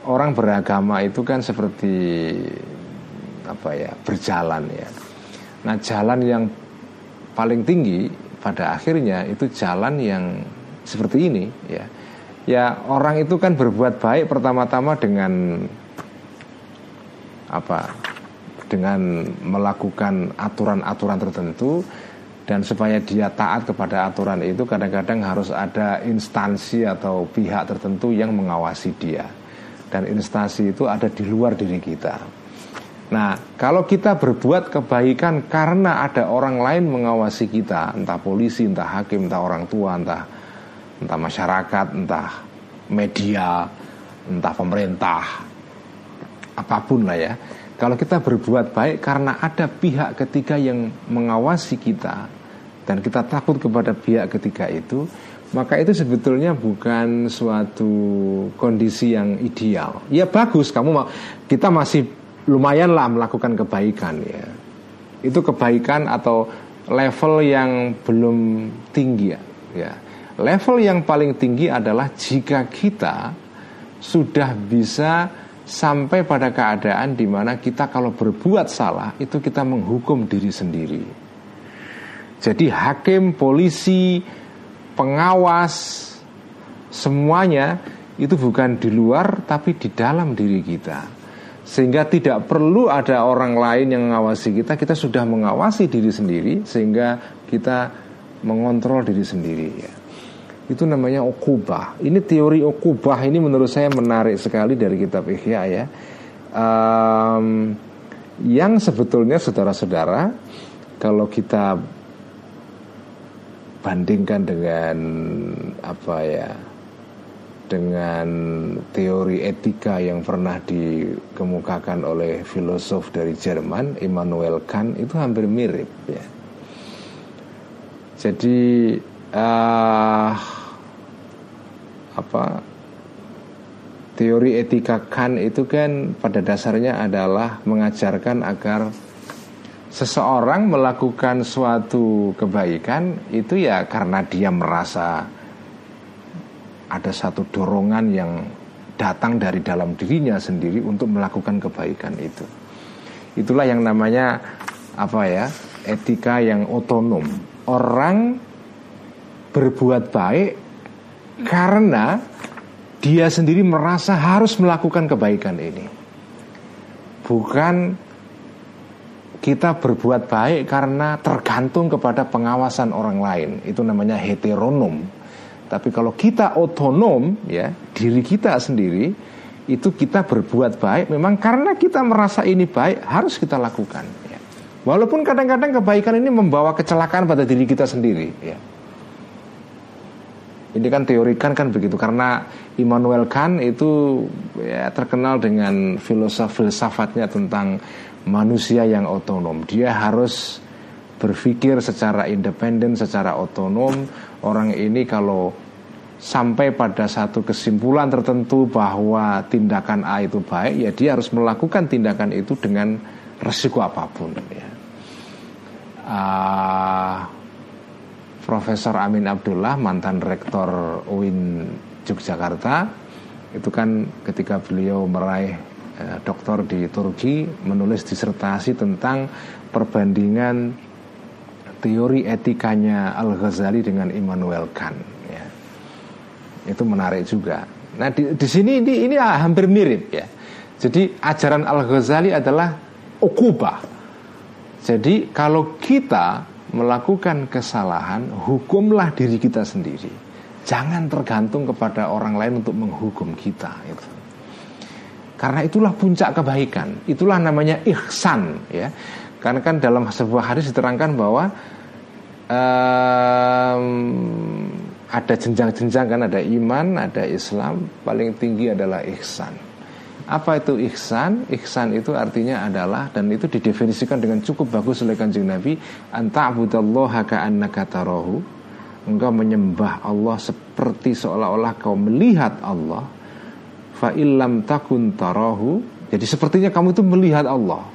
orang beragama itu kan seperti apa ya berjalan ya. Nah jalan yang paling tinggi pada akhirnya itu jalan yang seperti ini ya ya orang itu kan berbuat baik pertama-tama dengan apa dengan melakukan aturan-aturan tertentu dan supaya dia taat kepada aturan itu kadang-kadang harus ada instansi atau pihak tertentu yang mengawasi dia dan instansi itu ada di luar diri kita Nah, kalau kita berbuat kebaikan karena ada orang lain mengawasi kita, entah polisi, entah hakim, entah orang tua, entah entah masyarakat, entah media, entah pemerintah, apa pun lah ya. Kalau kita berbuat baik karena ada pihak ketiga yang mengawasi kita dan kita takut kepada pihak ketiga itu, maka itu sebetulnya bukan suatu kondisi yang ideal. Ya bagus, kamu mau kita masih lumayanlah melakukan kebaikan ya. Itu kebaikan atau level yang belum tinggi ya. ya. Level yang paling tinggi adalah jika kita sudah bisa sampai pada keadaan di mana kita kalau berbuat salah itu kita menghukum diri sendiri. Jadi hakim, polisi, pengawas semuanya itu bukan di luar tapi di dalam diri kita. Sehingga tidak perlu ada orang lain yang mengawasi kita. Kita sudah mengawasi diri sendiri sehingga kita mengontrol diri sendiri ya. Itu namanya okubah ini teori okubah ini menurut saya menarik sekali dari kitab Ihya ya. Um, yang sebetulnya saudara-saudara kalau kita bandingkan dengan apa ya dengan teori etika yang pernah dikemukakan oleh filosof dari Jerman Immanuel Kant itu hampir mirip ya. Jadi uh, apa teori etika Kant itu kan pada dasarnya adalah mengajarkan agar seseorang melakukan suatu kebaikan itu ya karena dia merasa ada satu dorongan yang datang dari dalam dirinya sendiri untuk melakukan kebaikan itu. Itulah yang namanya apa ya? etika yang otonom. Orang berbuat baik karena dia sendiri merasa harus melakukan kebaikan ini. Bukan kita berbuat baik karena tergantung kepada pengawasan orang lain. Itu namanya heteronom tapi kalau kita otonom ya diri kita sendiri itu kita berbuat baik memang karena kita merasa ini baik harus kita lakukan. Ya. Walaupun kadang-kadang kebaikan ini membawa kecelakaan pada diri kita sendiri. Ya. Ini kan teorikan kan begitu karena Immanuel Kant itu ya, terkenal dengan filosof filsafatnya tentang manusia yang otonom. Dia harus berpikir secara independen, secara otonom. Orang ini kalau sampai pada satu kesimpulan tertentu bahwa tindakan A itu baik, ya dia harus melakukan tindakan itu dengan resiko apa pun. Ya. Uh, Profesor Amin Abdullah mantan rektor UIN Yogyakarta. Itu kan ketika beliau meraih eh, doktor di Turki menulis disertasi tentang perbandingan teori etikanya Al Ghazali dengan Immanuel Kant ya. itu menarik juga. Nah di, di sini ini ini hampir mirip ya. Jadi ajaran Al Ghazali adalah ukubah. Jadi kalau kita melakukan kesalahan, hukumlah diri kita sendiri. Jangan tergantung kepada orang lain untuk menghukum kita. Itu. Karena itulah puncak kebaikan. Itulah namanya ihsan, ya. Karena kan dalam sebuah hadis diterangkan bahwa um, ada jenjang-jenjang kan ada iman, ada Islam, paling tinggi adalah ihsan. Apa itu ihsan? Ihsan itu artinya adalah dan itu didefinisikan dengan cukup bagus oleh Kanjeng Nabi, anta'budallaha ka'annaka tarahu. Engkau menyembah Allah seperti seolah-olah kau melihat Allah. Fa illam takun tarahu. Jadi sepertinya kamu itu melihat Allah.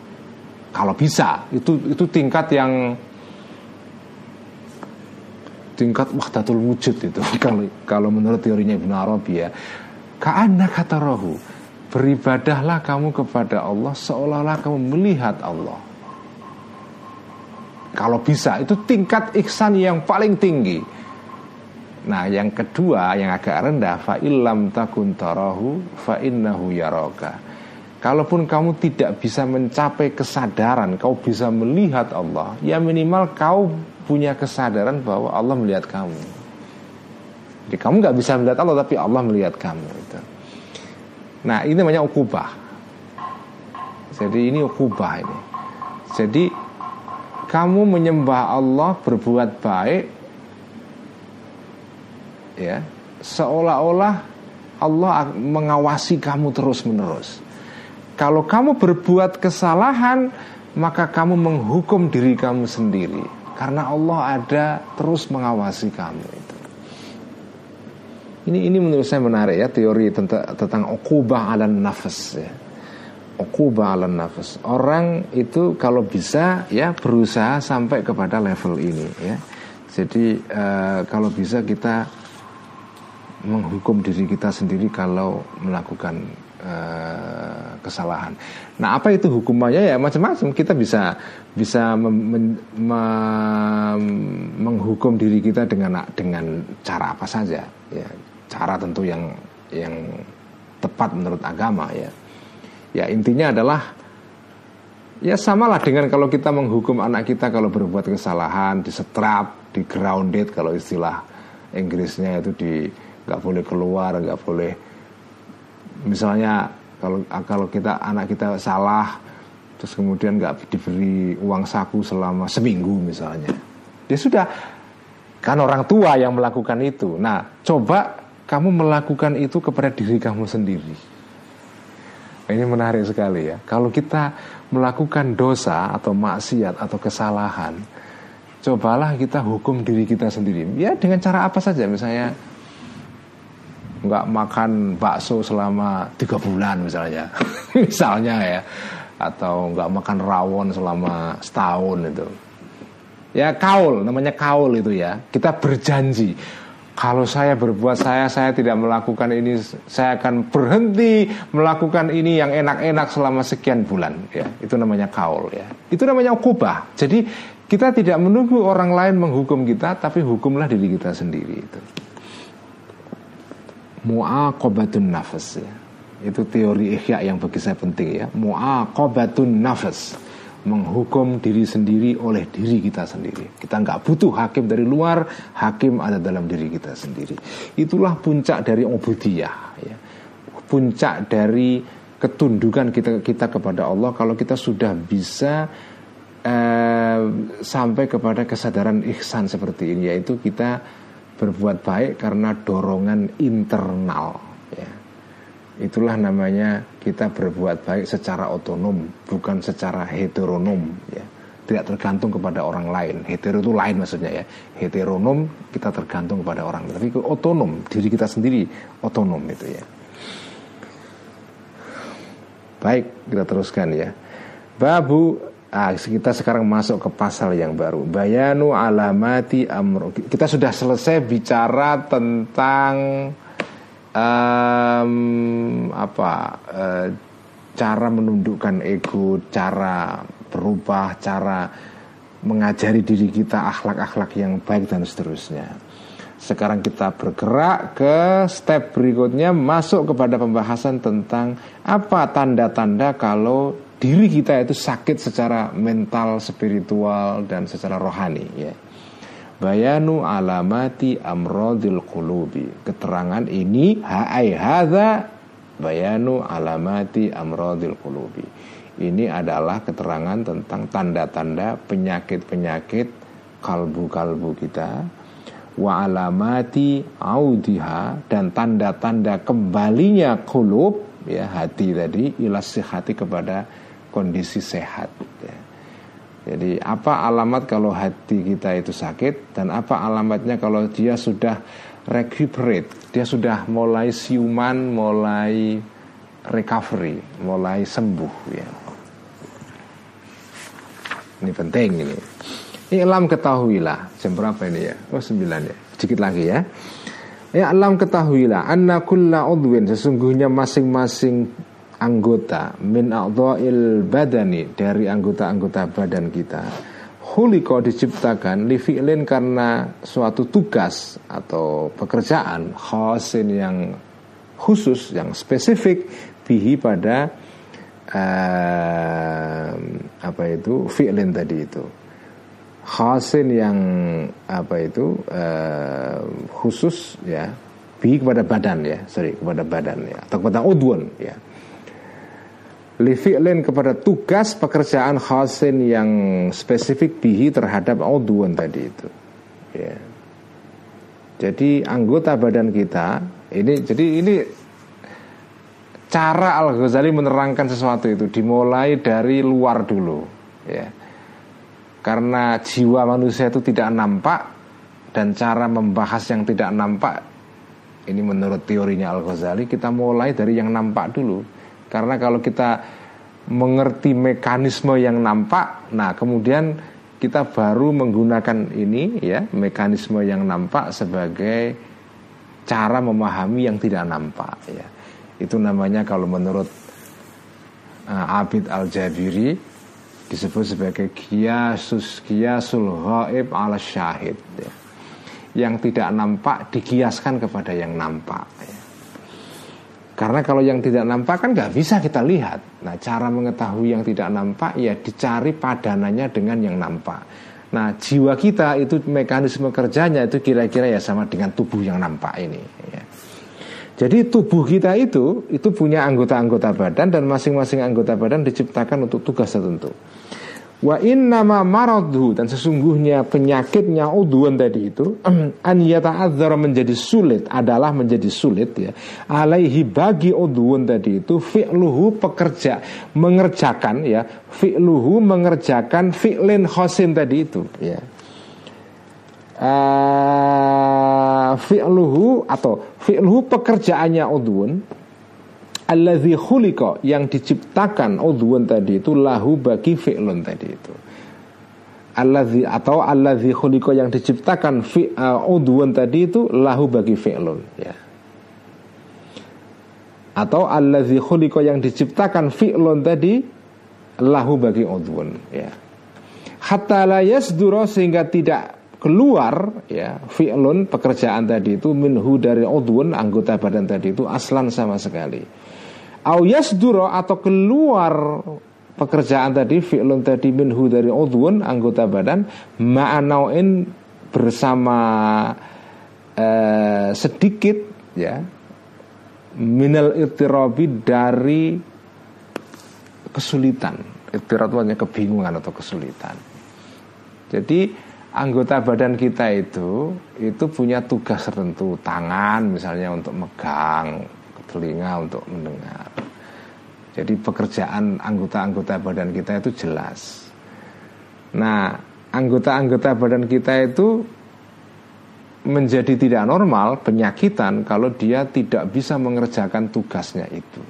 Kalau bisa, itu itu tingkat yang tingkat wahdatul wujud itu *laughs* kalau kalau menurut teorinya Ibnu Arabi ya. Ka'anna katarahu Beribadahlah kamu kepada Allah seolah-olah kamu melihat Allah. Kalau bisa itu tingkat ihsan yang paling tinggi. Nah, yang kedua yang agak rendah fa illam takun tarahu fa innahu yaraka. Kalaupun kamu tidak bisa mencapai kesadaran, kau bisa melihat Allah, ya minimal kau punya kesadaran bahwa Allah melihat kamu. Jadi kamu nggak bisa melihat Allah, tapi Allah melihat kamu. Itu. Nah ini namanya ukubah Jadi ini ukubah ini Jadi kamu menyembah Allah berbuat baik ya seolah-olah Allah mengawasi kamu terus menerus. Kalau kamu berbuat kesalahan, maka kamu menghukum diri kamu sendiri karena Allah ada terus mengawasi kamu. Ini ini menurut saya menarik ya teori tentang tentang okubah ala nafas ya. Okubah ala nafas. Orang itu kalau bisa ya berusaha sampai kepada level ini ya. Jadi uh, kalau bisa kita menghukum diri kita sendiri kalau melakukan uh, kesalahan. Nah, apa itu hukumannya ya macam-macam. Kita bisa bisa mem, mem, mem, menghukum diri kita dengan dengan cara apa saja ya cara tentu yang yang tepat menurut agama ya. Ya intinya adalah ya samalah dengan kalau kita menghukum anak kita kalau berbuat kesalahan, disetrap, di grounded kalau istilah Inggrisnya itu di nggak boleh keluar, nggak boleh misalnya kalau kalau kita anak kita salah terus kemudian nggak diberi uang saku selama seminggu misalnya, dia sudah kan orang tua yang melakukan itu. Nah coba kamu melakukan itu kepada diri kamu sendiri. Ini menarik sekali ya. Kalau kita melakukan dosa atau maksiat atau kesalahan, cobalah kita hukum diri kita sendiri. Ya dengan cara apa saja, misalnya nggak makan bakso selama tiga bulan misalnya, *laughs* misalnya ya, atau nggak makan rawon selama setahun itu. Ya kaul, namanya kaul itu ya. Kita berjanji kalau saya berbuat saya saya tidak melakukan ini saya akan berhenti melakukan ini yang enak-enak selama sekian bulan. Ya itu namanya kaul ya. Itu namanya ukubah. Jadi kita tidak menunggu orang lain menghukum kita tapi hukumlah diri kita sendiri itu. Muaqabatun nafas ya. Itu teori ihya yang bagi saya penting ya. Muaqabatun nafas menghukum diri sendiri oleh diri kita sendiri. Kita nggak butuh hakim dari luar, hakim ada dalam diri kita sendiri. Itulah puncak dari obudiyah, ya. puncak dari ketundukan kita kita kepada Allah. Kalau kita sudah bisa eh, sampai kepada kesadaran ihsan seperti ini, yaitu kita berbuat baik karena dorongan internal ya. Itulah namanya kita berbuat baik secara otonom, bukan secara heteronom ya. Tidak tergantung kepada orang lain. Hetero itu lain maksudnya ya. Heteronom kita tergantung kepada orang, tapi otonom, diri kita sendiri otonom itu ya. Baik, kita teruskan ya. Babu Ah, kita sekarang masuk ke pasal yang baru. Bayanu alamati amro. Kita sudah selesai bicara tentang um, apa uh, cara menundukkan ego, cara berubah, cara mengajari diri kita akhlak-akhlak yang baik dan seterusnya. Sekarang kita bergerak ke step berikutnya masuk kepada pembahasan tentang apa tanda-tanda kalau diri kita itu sakit secara mental, spiritual dan secara rohani ya. Bayanu alamati amrodil qulubi. Keterangan ini haai hadza bayanu alamati amrodil qulubi. Ini adalah keterangan tentang tanda-tanda penyakit-penyakit kalbu-kalbu kita wa alamati audiha dan tanda-tanda kembalinya kulub ya hati tadi ilas hati kepada kondisi sehat. Ya. Jadi apa alamat kalau hati kita itu sakit dan apa alamatnya kalau dia sudah recuperate, dia sudah mulai siuman, mulai recovery, mulai sembuh ya. Ini penting ini. Ilam ketahuilah Jam berapa ini ya? Oh sembilan ya Sedikit lagi ya Ya alam ketahuilah Anna kulla udwin Sesungguhnya masing-masing anggota min a'dha'il badani dari anggota-anggota badan kita. Huliko diciptakan li karena suatu tugas atau pekerjaan khasin yang khusus yang spesifik bihi pada uh, apa itu fi'lin tadi itu. Khasin yang apa itu uh, khusus ya bihi kepada badan ya sorry kepada badan ya atau kepada udwun ya lifi'lin kepada tugas pekerjaan khasin yang spesifik bihi terhadap audun tadi itu. Ya. jadi anggota badan kita ini jadi ini cara Al Ghazali menerangkan sesuatu itu dimulai dari luar dulu ya. Karena jiwa manusia itu tidak nampak dan cara membahas yang tidak nampak ini menurut teorinya Al Ghazali kita mulai dari yang nampak dulu karena kalau kita mengerti mekanisme yang nampak, nah kemudian kita baru menggunakan ini ya, mekanisme yang nampak sebagai cara memahami yang tidak nampak ya. Itu namanya kalau menurut uh, Abid Al-Jabiri disebut sebagai kiasus kiasul ghaib ala syahid ya. Yang tidak nampak dikiaskan kepada yang nampak ya. Karena kalau yang tidak nampak kan nggak bisa kita lihat. Nah cara mengetahui yang tidak nampak ya dicari padanannya dengan yang nampak. Nah jiwa kita itu mekanisme kerjanya itu kira-kira ya sama dengan tubuh yang nampak ini. Ya. Jadi tubuh kita itu itu punya anggota-anggota badan dan masing-masing anggota badan diciptakan untuk tugas tertentu. Wa innama maradhu dan sesungguhnya penyakitnya udhuan tadi itu *clears throat* an yata'adzara menjadi sulit adalah menjadi sulit ya. Alaihi bagi udhuan tadi itu fi'luhu pekerja mengerjakan ya, fi'luhu mengerjakan fi'lin khosin tadi itu ya. Uh, fi'luhu atau fi'luhu pekerjaannya udhuan Alladzi khuliqa yang diciptakan udhun tadi itu lahu bagi fi'lun tadi itu. Alladzi atau alladzi khuliqa yang diciptakan fi uh, tadi itu lahu bagi fi'lun ya. Atau alladzi khuliqa yang diciptakan fi'lun tadi lahu bagi udhun ya. Hatta la yasdura sehingga tidak keluar ya fi'lun pekerjaan tadi itu minhu dari udhun anggota badan tadi itu aslan sama sekali Auyas duro atau keluar pekerjaan tadi fi'lun tadi minhu dari udhun anggota badan ma'anauin bersama eh, sedikit ya minal itirabi dari kesulitan. Ittirab kebingungan atau kesulitan. Jadi anggota badan kita itu itu punya tugas tertentu. Tangan misalnya untuk megang telinga untuk mendengar. Jadi pekerjaan anggota-anggota badan kita itu jelas. Nah anggota-anggota badan kita itu menjadi tidak normal penyakitan kalau dia tidak bisa mengerjakan tugasnya itu.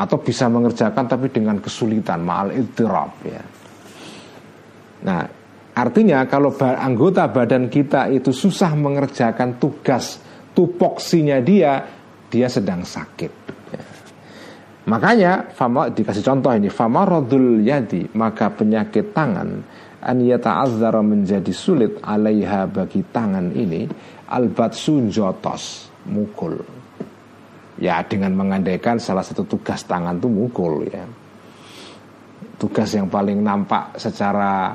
Atau bisa mengerjakan tapi dengan kesulitan mal idrab ya. Nah Artinya kalau anggota badan kita itu susah mengerjakan tugas tupoksinya dia, dia sedang sakit. Ya. Makanya fama dikasih contoh ini fama rodul yadi maka penyakit tangan an yata'azzara menjadi sulit alaiha bagi tangan ini albatsun jotos mukul. Ya dengan mengandaikan salah satu tugas tangan itu mukul ya. Tugas yang paling nampak secara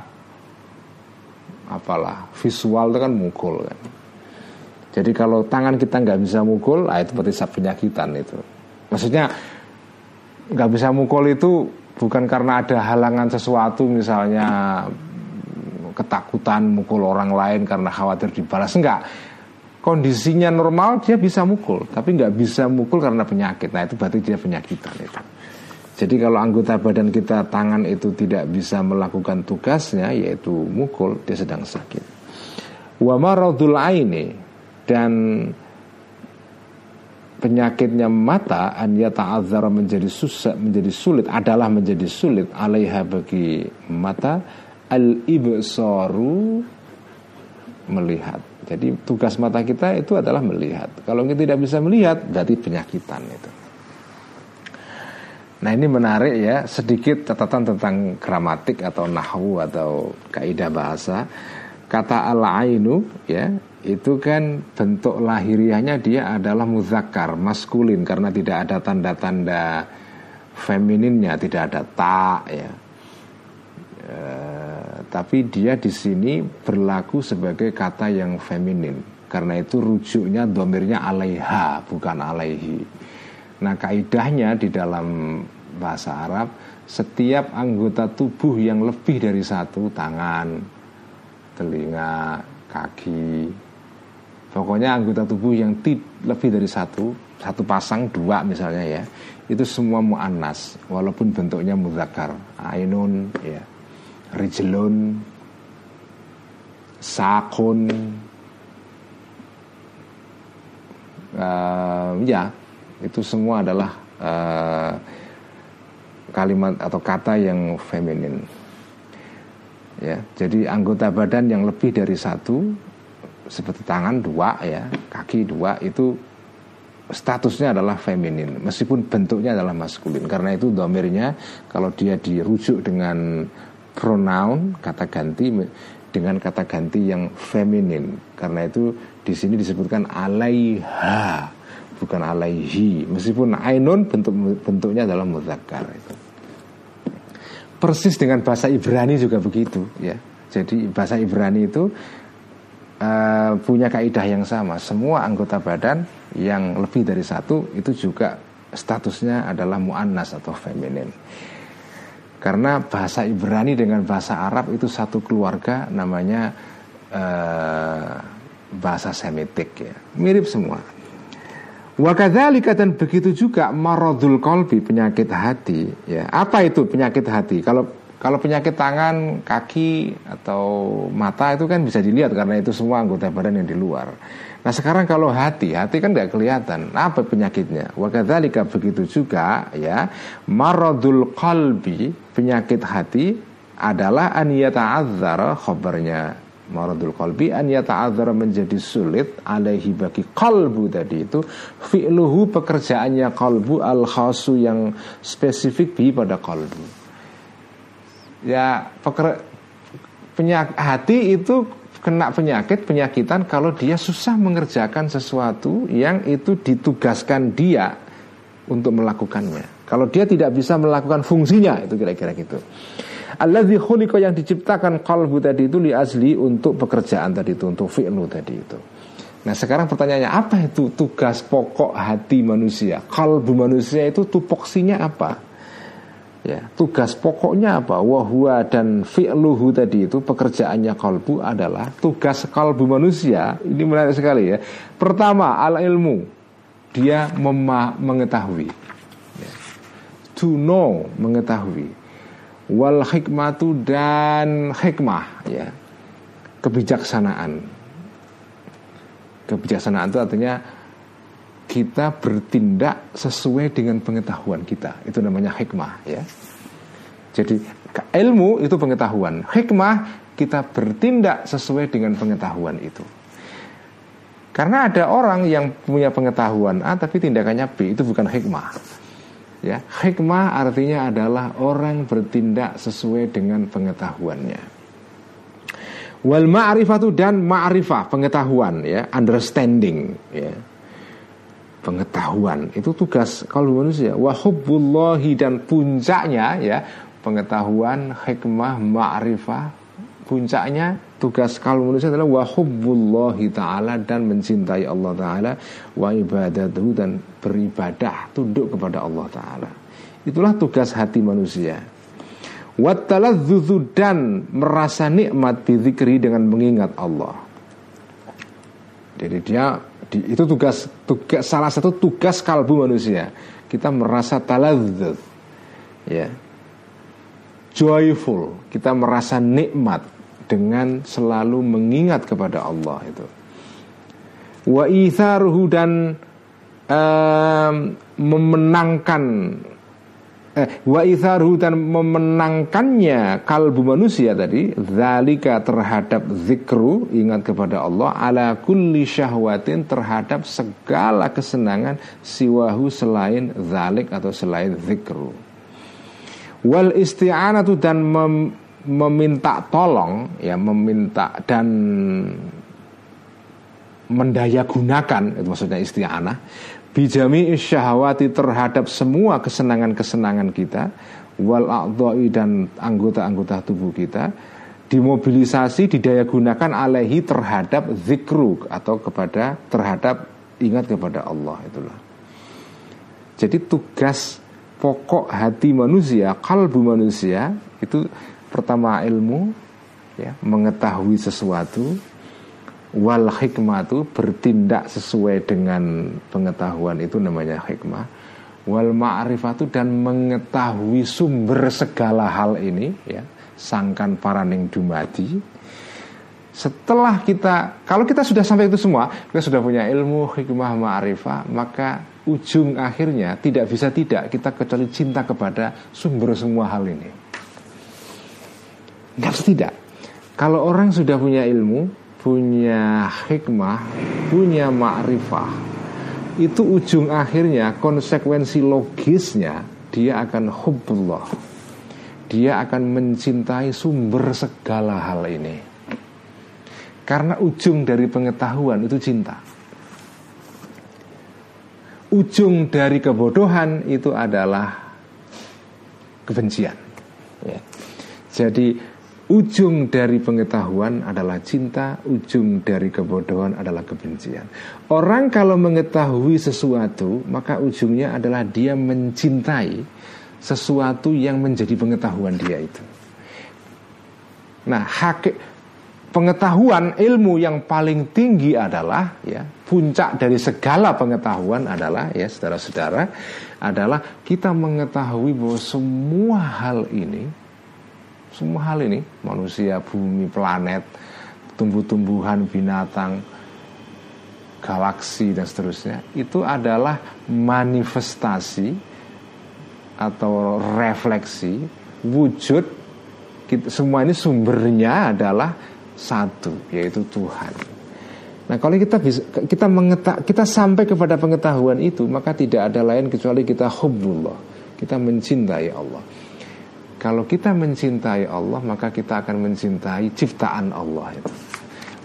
apalah visual itu kan mukul kan. Jadi kalau tangan kita nggak bisa mukul, ah itu berarti penyakitan itu. Maksudnya nggak bisa mukul itu bukan karena ada halangan sesuatu misalnya ketakutan mukul orang lain karena khawatir dibalas enggak kondisinya normal dia bisa mukul tapi nggak bisa mukul karena penyakit nah itu berarti dia penyakitan itu jadi kalau anggota badan kita tangan itu tidak bisa melakukan tugasnya yaitu mukul, dia sedang sakit. Wa maradul aini dan penyakitnya mata an yata'adzara menjadi susah menjadi sulit adalah menjadi sulit alaiha bagi mata al ibsaru melihat. Jadi tugas mata kita itu adalah melihat. Kalau kita tidak bisa melihat berarti penyakitan itu. Nah ini menarik ya sedikit catatan tentang gramatik atau nahwu atau kaidah bahasa. Kata al-ainu ya itu kan bentuk lahiriahnya dia adalah muzakkar, maskulin karena tidak ada tanda-tanda femininnya, tidak ada ta ya. E, tapi dia di sini berlaku sebagai kata yang feminin. Karena itu rujuknya domirnya alaiha bukan alaihi. Nah kaidahnya di dalam bahasa Arab setiap anggota tubuh yang lebih dari satu tangan, telinga, kaki, pokoknya anggota tubuh yang lebih dari satu, satu pasang dua misalnya ya, itu semua muannas walaupun bentuknya mudzakkar, ainun, ya, rijlun, sakun, uh, ya itu semua adalah uh, kalimat atau kata yang feminin. Ya, jadi anggota badan yang lebih dari satu seperti tangan dua ya, kaki dua itu statusnya adalah feminin. Meskipun bentuknya adalah maskulin. Karena itu domirnya kalau dia dirujuk dengan pronoun kata ganti dengan kata ganti yang feminin. Karena itu di sini disebutkan alaiha bukan alaihi. Meskipun ainun bentuk bentuknya adalah muzakkar itu persis dengan bahasa Ibrani juga begitu ya. Jadi bahasa Ibrani itu uh, punya kaidah yang sama. Semua anggota badan yang lebih dari satu itu juga statusnya adalah muannas atau feminin. Karena bahasa Ibrani dengan bahasa Arab itu satu keluarga namanya uh, bahasa Semitik ya. Mirip semua Wakadzalika dan begitu juga marodul kolbi penyakit hati. Ya, apa itu penyakit hati? Kalau kalau penyakit tangan, kaki atau mata itu kan bisa dilihat karena itu semua anggota badan yang di luar. Nah sekarang kalau hati, hati kan nggak kelihatan. Apa penyakitnya? Wakadzalika begitu juga ya marodul kolbi penyakit hati adalah aniyata azhar khobarnya maradul qalbi an yata'adzara menjadi sulit alaihi bagi kalbu tadi itu. Fi'luhu pekerjaannya kalbu al khasu yang spesifik bi pada kalbu ya peker, penyak, hati itu kena penyakit penyakitan kalau dia susah mengerjakan sesuatu yang itu ditugaskan dia untuk melakukannya. Kalau dia tidak bisa melakukan fungsinya itu kira-kira gitu Alladzi khuliqa yang diciptakan kalbu tadi itu li asli untuk pekerjaan tadi itu untuk fi'lu tadi itu. Nah sekarang pertanyaannya apa itu tugas pokok hati manusia? Kalbu manusia itu tupoksinya apa? Ya, tugas pokoknya apa? Wahwa dan fi'luhu tadi itu pekerjaannya kalbu adalah tugas kalbu manusia. Ini menarik sekali ya. Pertama, al ilmu. Dia mengetahui. Ya. To know, mengetahui. Wal hikmatu dan hikmah ya. Kebijaksanaan. Kebijaksanaan itu artinya kita bertindak sesuai dengan pengetahuan kita. Itu namanya hikmah ya. Jadi ilmu itu pengetahuan, hikmah kita bertindak sesuai dengan pengetahuan itu. Karena ada orang yang punya pengetahuan A tapi tindakannya B itu bukan hikmah. Ya, hikmah artinya adalah orang bertindak sesuai dengan pengetahuannya. Wal ma'rifatu dan ma'rifah pengetahuan ya, understanding ya pengetahuan itu tugas kalau manusia wahubbullahi dan puncaknya ya pengetahuan hikmah ma'rifah puncaknya tugas kalau manusia adalah wahubbullahi taala dan mencintai Allah taala wa ibadatuhu dan beribadah tunduk kepada Allah taala itulah tugas hati manusia Wattaladzudzu dan merasa nikmat bizikri dengan mengingat Allah. Jadi dia di, itu tugas tugas salah satu tugas kalbu manusia. Kita merasa taladzud. Ya. Joyful, kita merasa nikmat dengan selalu mengingat kepada Allah itu. Wa itharuhu dan um, memenangkan eh, wa itharu dan memenangkannya kalbu manusia tadi zalika terhadap zikru ingat kepada Allah ala kulli syahwatin terhadap segala kesenangan siwahu selain zalik atau selain zikru wal isti'anatu dan mem, meminta tolong ya meminta dan mendaya gunakan itu maksudnya isti'anah bijami syahwati terhadap semua kesenangan-kesenangan kita wal dan anggota-anggota tubuh kita dimobilisasi didaya gunakan alaihi terhadap zikru atau kepada terhadap ingat kepada Allah itulah. Jadi tugas pokok hati manusia, kalbu manusia itu pertama ilmu ya, mengetahui sesuatu, wal hikmah itu bertindak sesuai dengan pengetahuan itu namanya hikmah wal ma'rifatu dan mengetahui sumber segala hal ini ya sangkan paraning dumadi. Setelah kita kalau kita sudah sampai itu semua kita sudah punya ilmu hikmah ma'rifah maka ujung akhirnya tidak bisa tidak kita kecuali cinta kepada sumber semua hal ini nggak tidak kalau orang sudah punya ilmu punya hikmah, punya ma'rifah, itu ujung akhirnya konsekuensi logisnya dia akan hubbullah. Dia akan mencintai sumber segala hal ini. Karena ujung dari pengetahuan itu cinta. Ujung dari kebodohan itu adalah kebencian. Ya. Jadi Ujung dari pengetahuan adalah cinta, ujung dari kebodohan adalah kebencian. Orang kalau mengetahui sesuatu, maka ujungnya adalah dia mencintai sesuatu yang menjadi pengetahuan dia itu. Nah, hak pengetahuan ilmu yang paling tinggi adalah ya puncak dari segala pengetahuan adalah ya saudara-saudara adalah kita mengetahui bahwa semua hal ini semua hal ini, manusia, bumi, planet, tumbuh-tumbuhan, binatang, galaksi dan seterusnya, itu adalah manifestasi atau refleksi wujud kita, semua ini sumbernya adalah satu yaitu Tuhan. Nah, kalau kita bisa kita mengetak kita sampai kepada pengetahuan itu, maka tidak ada lain kecuali kita hubbullah. Kita mencintai Allah. Kalau kita mencintai Allah maka kita akan mencintai ciptaan Allah itu.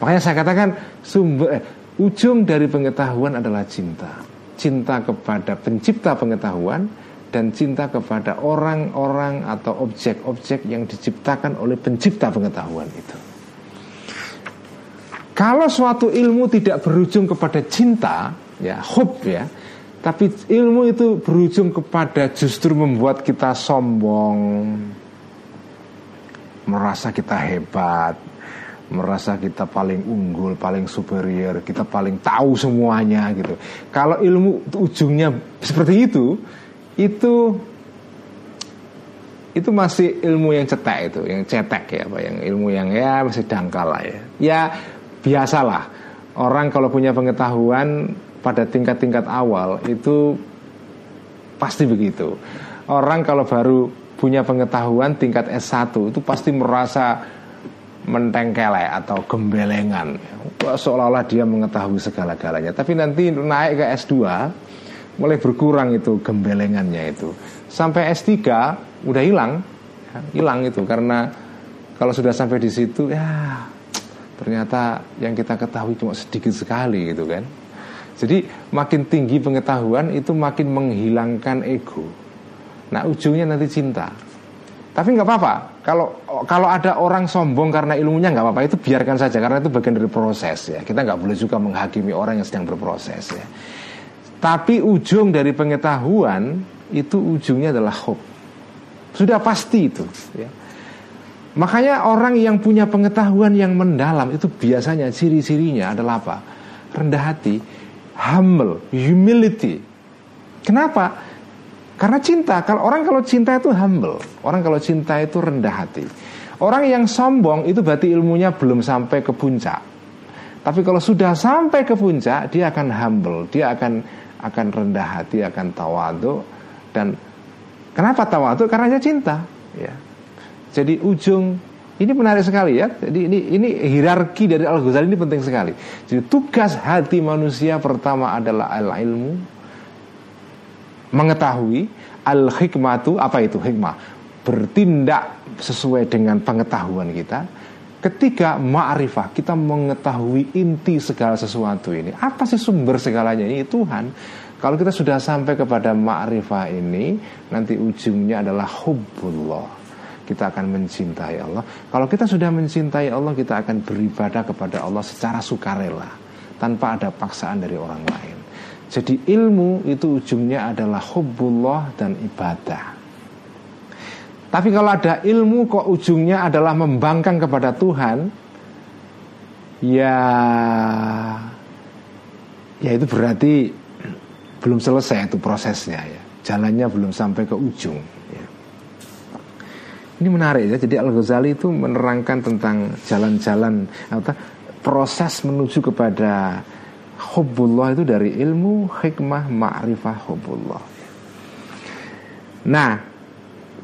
Makanya saya katakan sumber eh, ujung dari pengetahuan adalah cinta. Cinta kepada pencipta pengetahuan dan cinta kepada orang-orang atau objek-objek yang diciptakan oleh pencipta pengetahuan itu. Kalau suatu ilmu tidak berujung kepada cinta, ya hub ya, Tapi ilmu itu berujung kepada justru membuat kita sombong, merasa kita hebat, merasa kita paling unggul, paling superior, kita paling tahu semuanya gitu. Kalau ilmu ujungnya seperti itu, itu itu masih ilmu yang cetek itu, yang cetek ya, apa yang ilmu yang ya masih dangkal lah ya. Ya biasalah orang kalau punya pengetahuan pada tingkat-tingkat awal itu pasti begitu. Orang kalau baru punya pengetahuan tingkat S1 itu pasti merasa mentengkelek atau gembelengan. Seolah-olah dia mengetahui segala-galanya. Tapi nanti naik ke S2 mulai berkurang itu gembelengannya itu. Sampai S3 udah hilang. Hilang itu karena kalau sudah sampai di situ ya ternyata yang kita ketahui cuma sedikit sekali gitu kan jadi makin tinggi pengetahuan itu makin menghilangkan ego Nah ujungnya nanti cinta. Tapi nggak apa-apa. Kalau kalau ada orang sombong karena ilmunya nggak apa-apa itu biarkan saja karena itu bagian dari proses ya. Kita nggak boleh juga menghakimi orang yang sedang berproses ya. Tapi ujung dari pengetahuan itu ujungnya adalah hope. Sudah pasti itu. Ya. Makanya orang yang punya pengetahuan yang mendalam itu biasanya ciri-cirinya adalah apa? Rendah hati, humble, humility. Kenapa? Karena cinta, kalau orang kalau cinta itu humble, orang kalau cinta itu rendah hati. Orang yang sombong itu berarti ilmunya belum sampai ke puncak. Tapi kalau sudah sampai ke puncak, dia akan humble, dia akan akan rendah hati, akan tawadu dan kenapa tawadu? Karena dia cinta. Ya. Jadi ujung ini menarik sekali ya. Jadi ini ini hierarki dari Al Ghazali ini penting sekali. Jadi tugas hati manusia pertama adalah al ilmu, mengetahui al hikmatu apa itu hikmah? Bertindak sesuai dengan pengetahuan kita. Ketika ma'rifah. Kita mengetahui inti segala sesuatu ini. Apa sih sumber segalanya? Ini Tuhan. Kalau kita sudah sampai kepada ma'rifah ini nanti ujungnya adalah hubbullah kita akan mencintai Allah kalau kita sudah mencintai Allah kita akan beribadah kepada Allah secara sukarela tanpa ada paksaan dari orang lain jadi ilmu itu ujungnya adalah hubbullah dan ibadah. Tapi kalau ada ilmu kok ujungnya adalah membangkang kepada Tuhan, ya ya itu berarti belum selesai itu prosesnya ya. Jalannya belum sampai ke ujung. Ini menarik ya. Jadi Al Ghazali itu menerangkan tentang jalan-jalan atau proses menuju kepada Hubbullah itu dari ilmu, hikmah, ma'rifah, hubbullah. Nah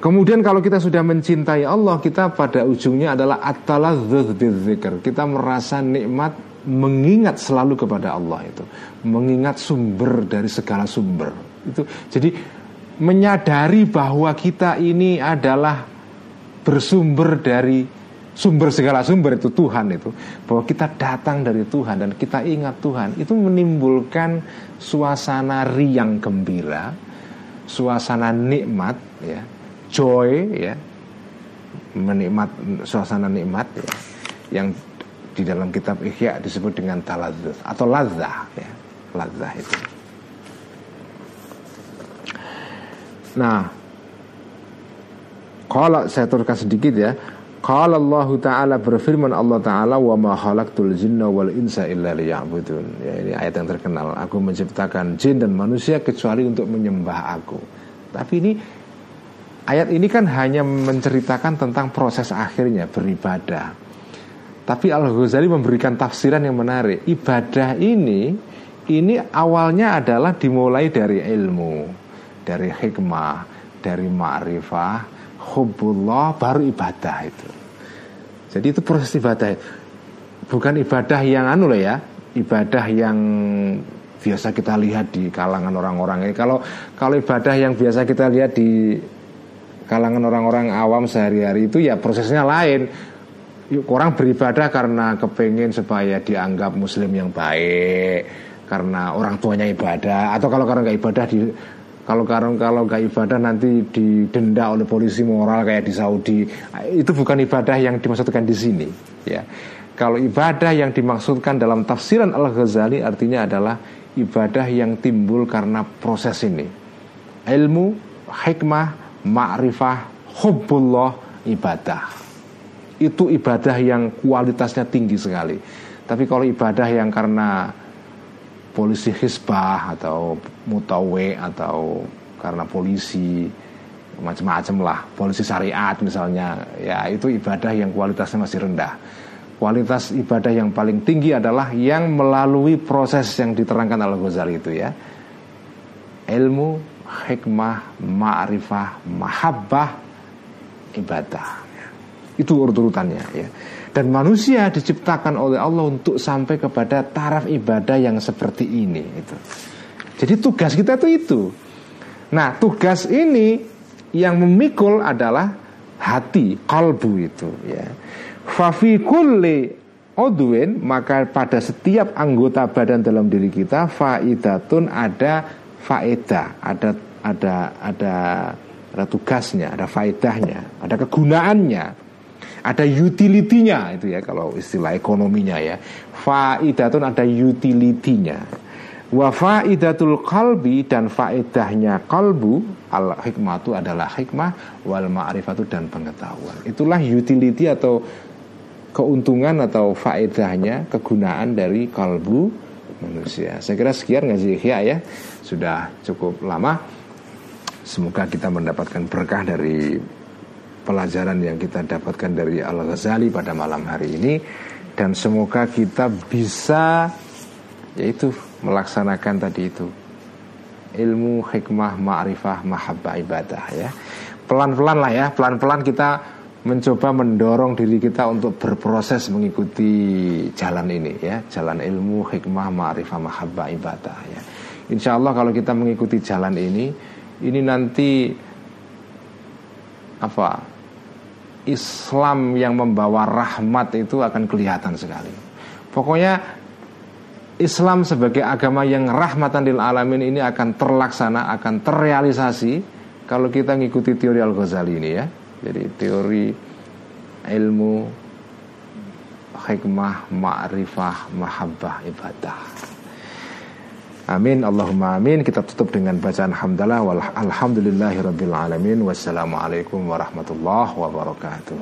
Kemudian kalau kita sudah mencintai Allah Kita pada ujungnya adalah At-taladzuz Kita merasa nikmat Mengingat selalu kepada Allah itu. Mengingat sumber dari segala sumber. Itu Jadi menyadari bahwa kita ini adalah Bersumber dari sumber segala sumber itu Tuhan itu. Bahwa kita datang dari Tuhan dan kita ingat Tuhan. Itu menimbulkan suasana riang gembira suasana nikmat ya. Joy ya. Menikmat suasana nikmat ya, yang di dalam kitab Ihya disebut dengan taladzuz atau lazah ya. Lazah itu. Nah kalau saya turunkan sedikit ya. Qala Allah Ta'ala berfirman Allah Ta'ala Wa ma khalaqtul jinna wal insa illa liya'budun. Ya, Ini ayat yang terkenal. Aku menciptakan jin dan manusia kecuali untuk menyembah aku. Tapi ini Ayat ini kan hanya menceritakan tentang proses akhirnya beribadah. Tapi Al-Ghazali memberikan tafsiran yang menarik. Ibadah ini Ini awalnya adalah dimulai dari ilmu Dari hikmah Dari ma'rifah Hubullah baru ibadah itu. Jadi itu proses ibadah. Bukan ibadah yang anu loh ya Ibadah yang biasa kita lihat di kalangan orang-orang ini. Kalau kalau ibadah yang biasa kita lihat di kalangan orang-orang awam sehari-hari itu ya prosesnya lain. Orang beribadah karena kepengen supaya dianggap muslim yang baik Karena orang tuanya ibadah Atau kalau karena nggak ibadah di kalau kalau kalau nggak ibadah nanti didenda oleh polisi moral kayak di Saudi itu bukan ibadah yang dimaksudkan di sini ya Kalau ibadah yang dimaksudkan dalam tafsiran Al-Ghazali artinya adalah ibadah yang timbul karena proses ini. Ilmu, hikmah, ma'rifah, hubbullah, ibadah. Itu ibadah yang kualitasnya tinggi sekali. Tapi kalau ibadah yang karena polisi hisbah atau mutawe atau karena polisi macam-macam lah. Polisi syariat misalnya. Ya itu ibadah yang kualitasnya masih rendah. Kualitas ibadah yang paling tinggi adalah yang melalui proses yang diterangkan Al Ghazali itu ya. Ilmu hikmah ma'rifah mahabbah ibadah itu urut-urutannya ya. Dan manusia diciptakan oleh Allah untuk sampai kepada taraf ibadah yang seperti ini itu. Jadi tugas kita itu itu. Nah tugas ini yang memikul adalah hati kalbu itu ya. Fafi kulli odwin maka pada setiap anggota badan dalam diri kita faidatun ada faedah, ada ada ada ada tugasnya, ada faedahnya, ada kegunaannya, ada utilitinya itu ya kalau istilah ekonominya ya. Faidatun ada utilitinya. Wa faidatul kalbi dan faedahnya kalbu al hikmatu adalah hikmah wal ma'rifatu dan pengetahuan. Itulah utility atau keuntungan atau faedahnya kegunaan dari kalbu manusia. Saya kira sekian ngaji Ihya ya. Sudah cukup lama. Semoga kita mendapatkan berkah dari pelajaran yang kita dapatkan dari Al-Ghazali pada malam hari ini. Dan semoga kita bisa yaitu melaksanakan tadi itu ilmu hikmah ma'rifah mahabbah ibadah ya. Pelan-pelan lah ya pelan-pelan kita mencoba mendorong diri kita untuk berproses mengikuti jalan ini ya. Jalan ilmu hikmah ma'rifah mahabbah ibadah ya. Insya Allah kalau kita mengikuti jalan ini ini nanti apa Islam yang membawa rahmat itu akan kelihatan sekali pokoknya Islam sebagai agama yang rahmatan lil alamin ini akan terlaksana akan terrealisasi kalau kita mengikuti teori Al Ghazali ini ya jadi teori ilmu hikmah, ma'rifah, mahabbah, ibadah. Amin Allahumma amin. Kita tutup dengan bacaan hamdalah Alhamdulillahi rabbil alamin. Wassalamualaikum warahmatullahi wabarakatuh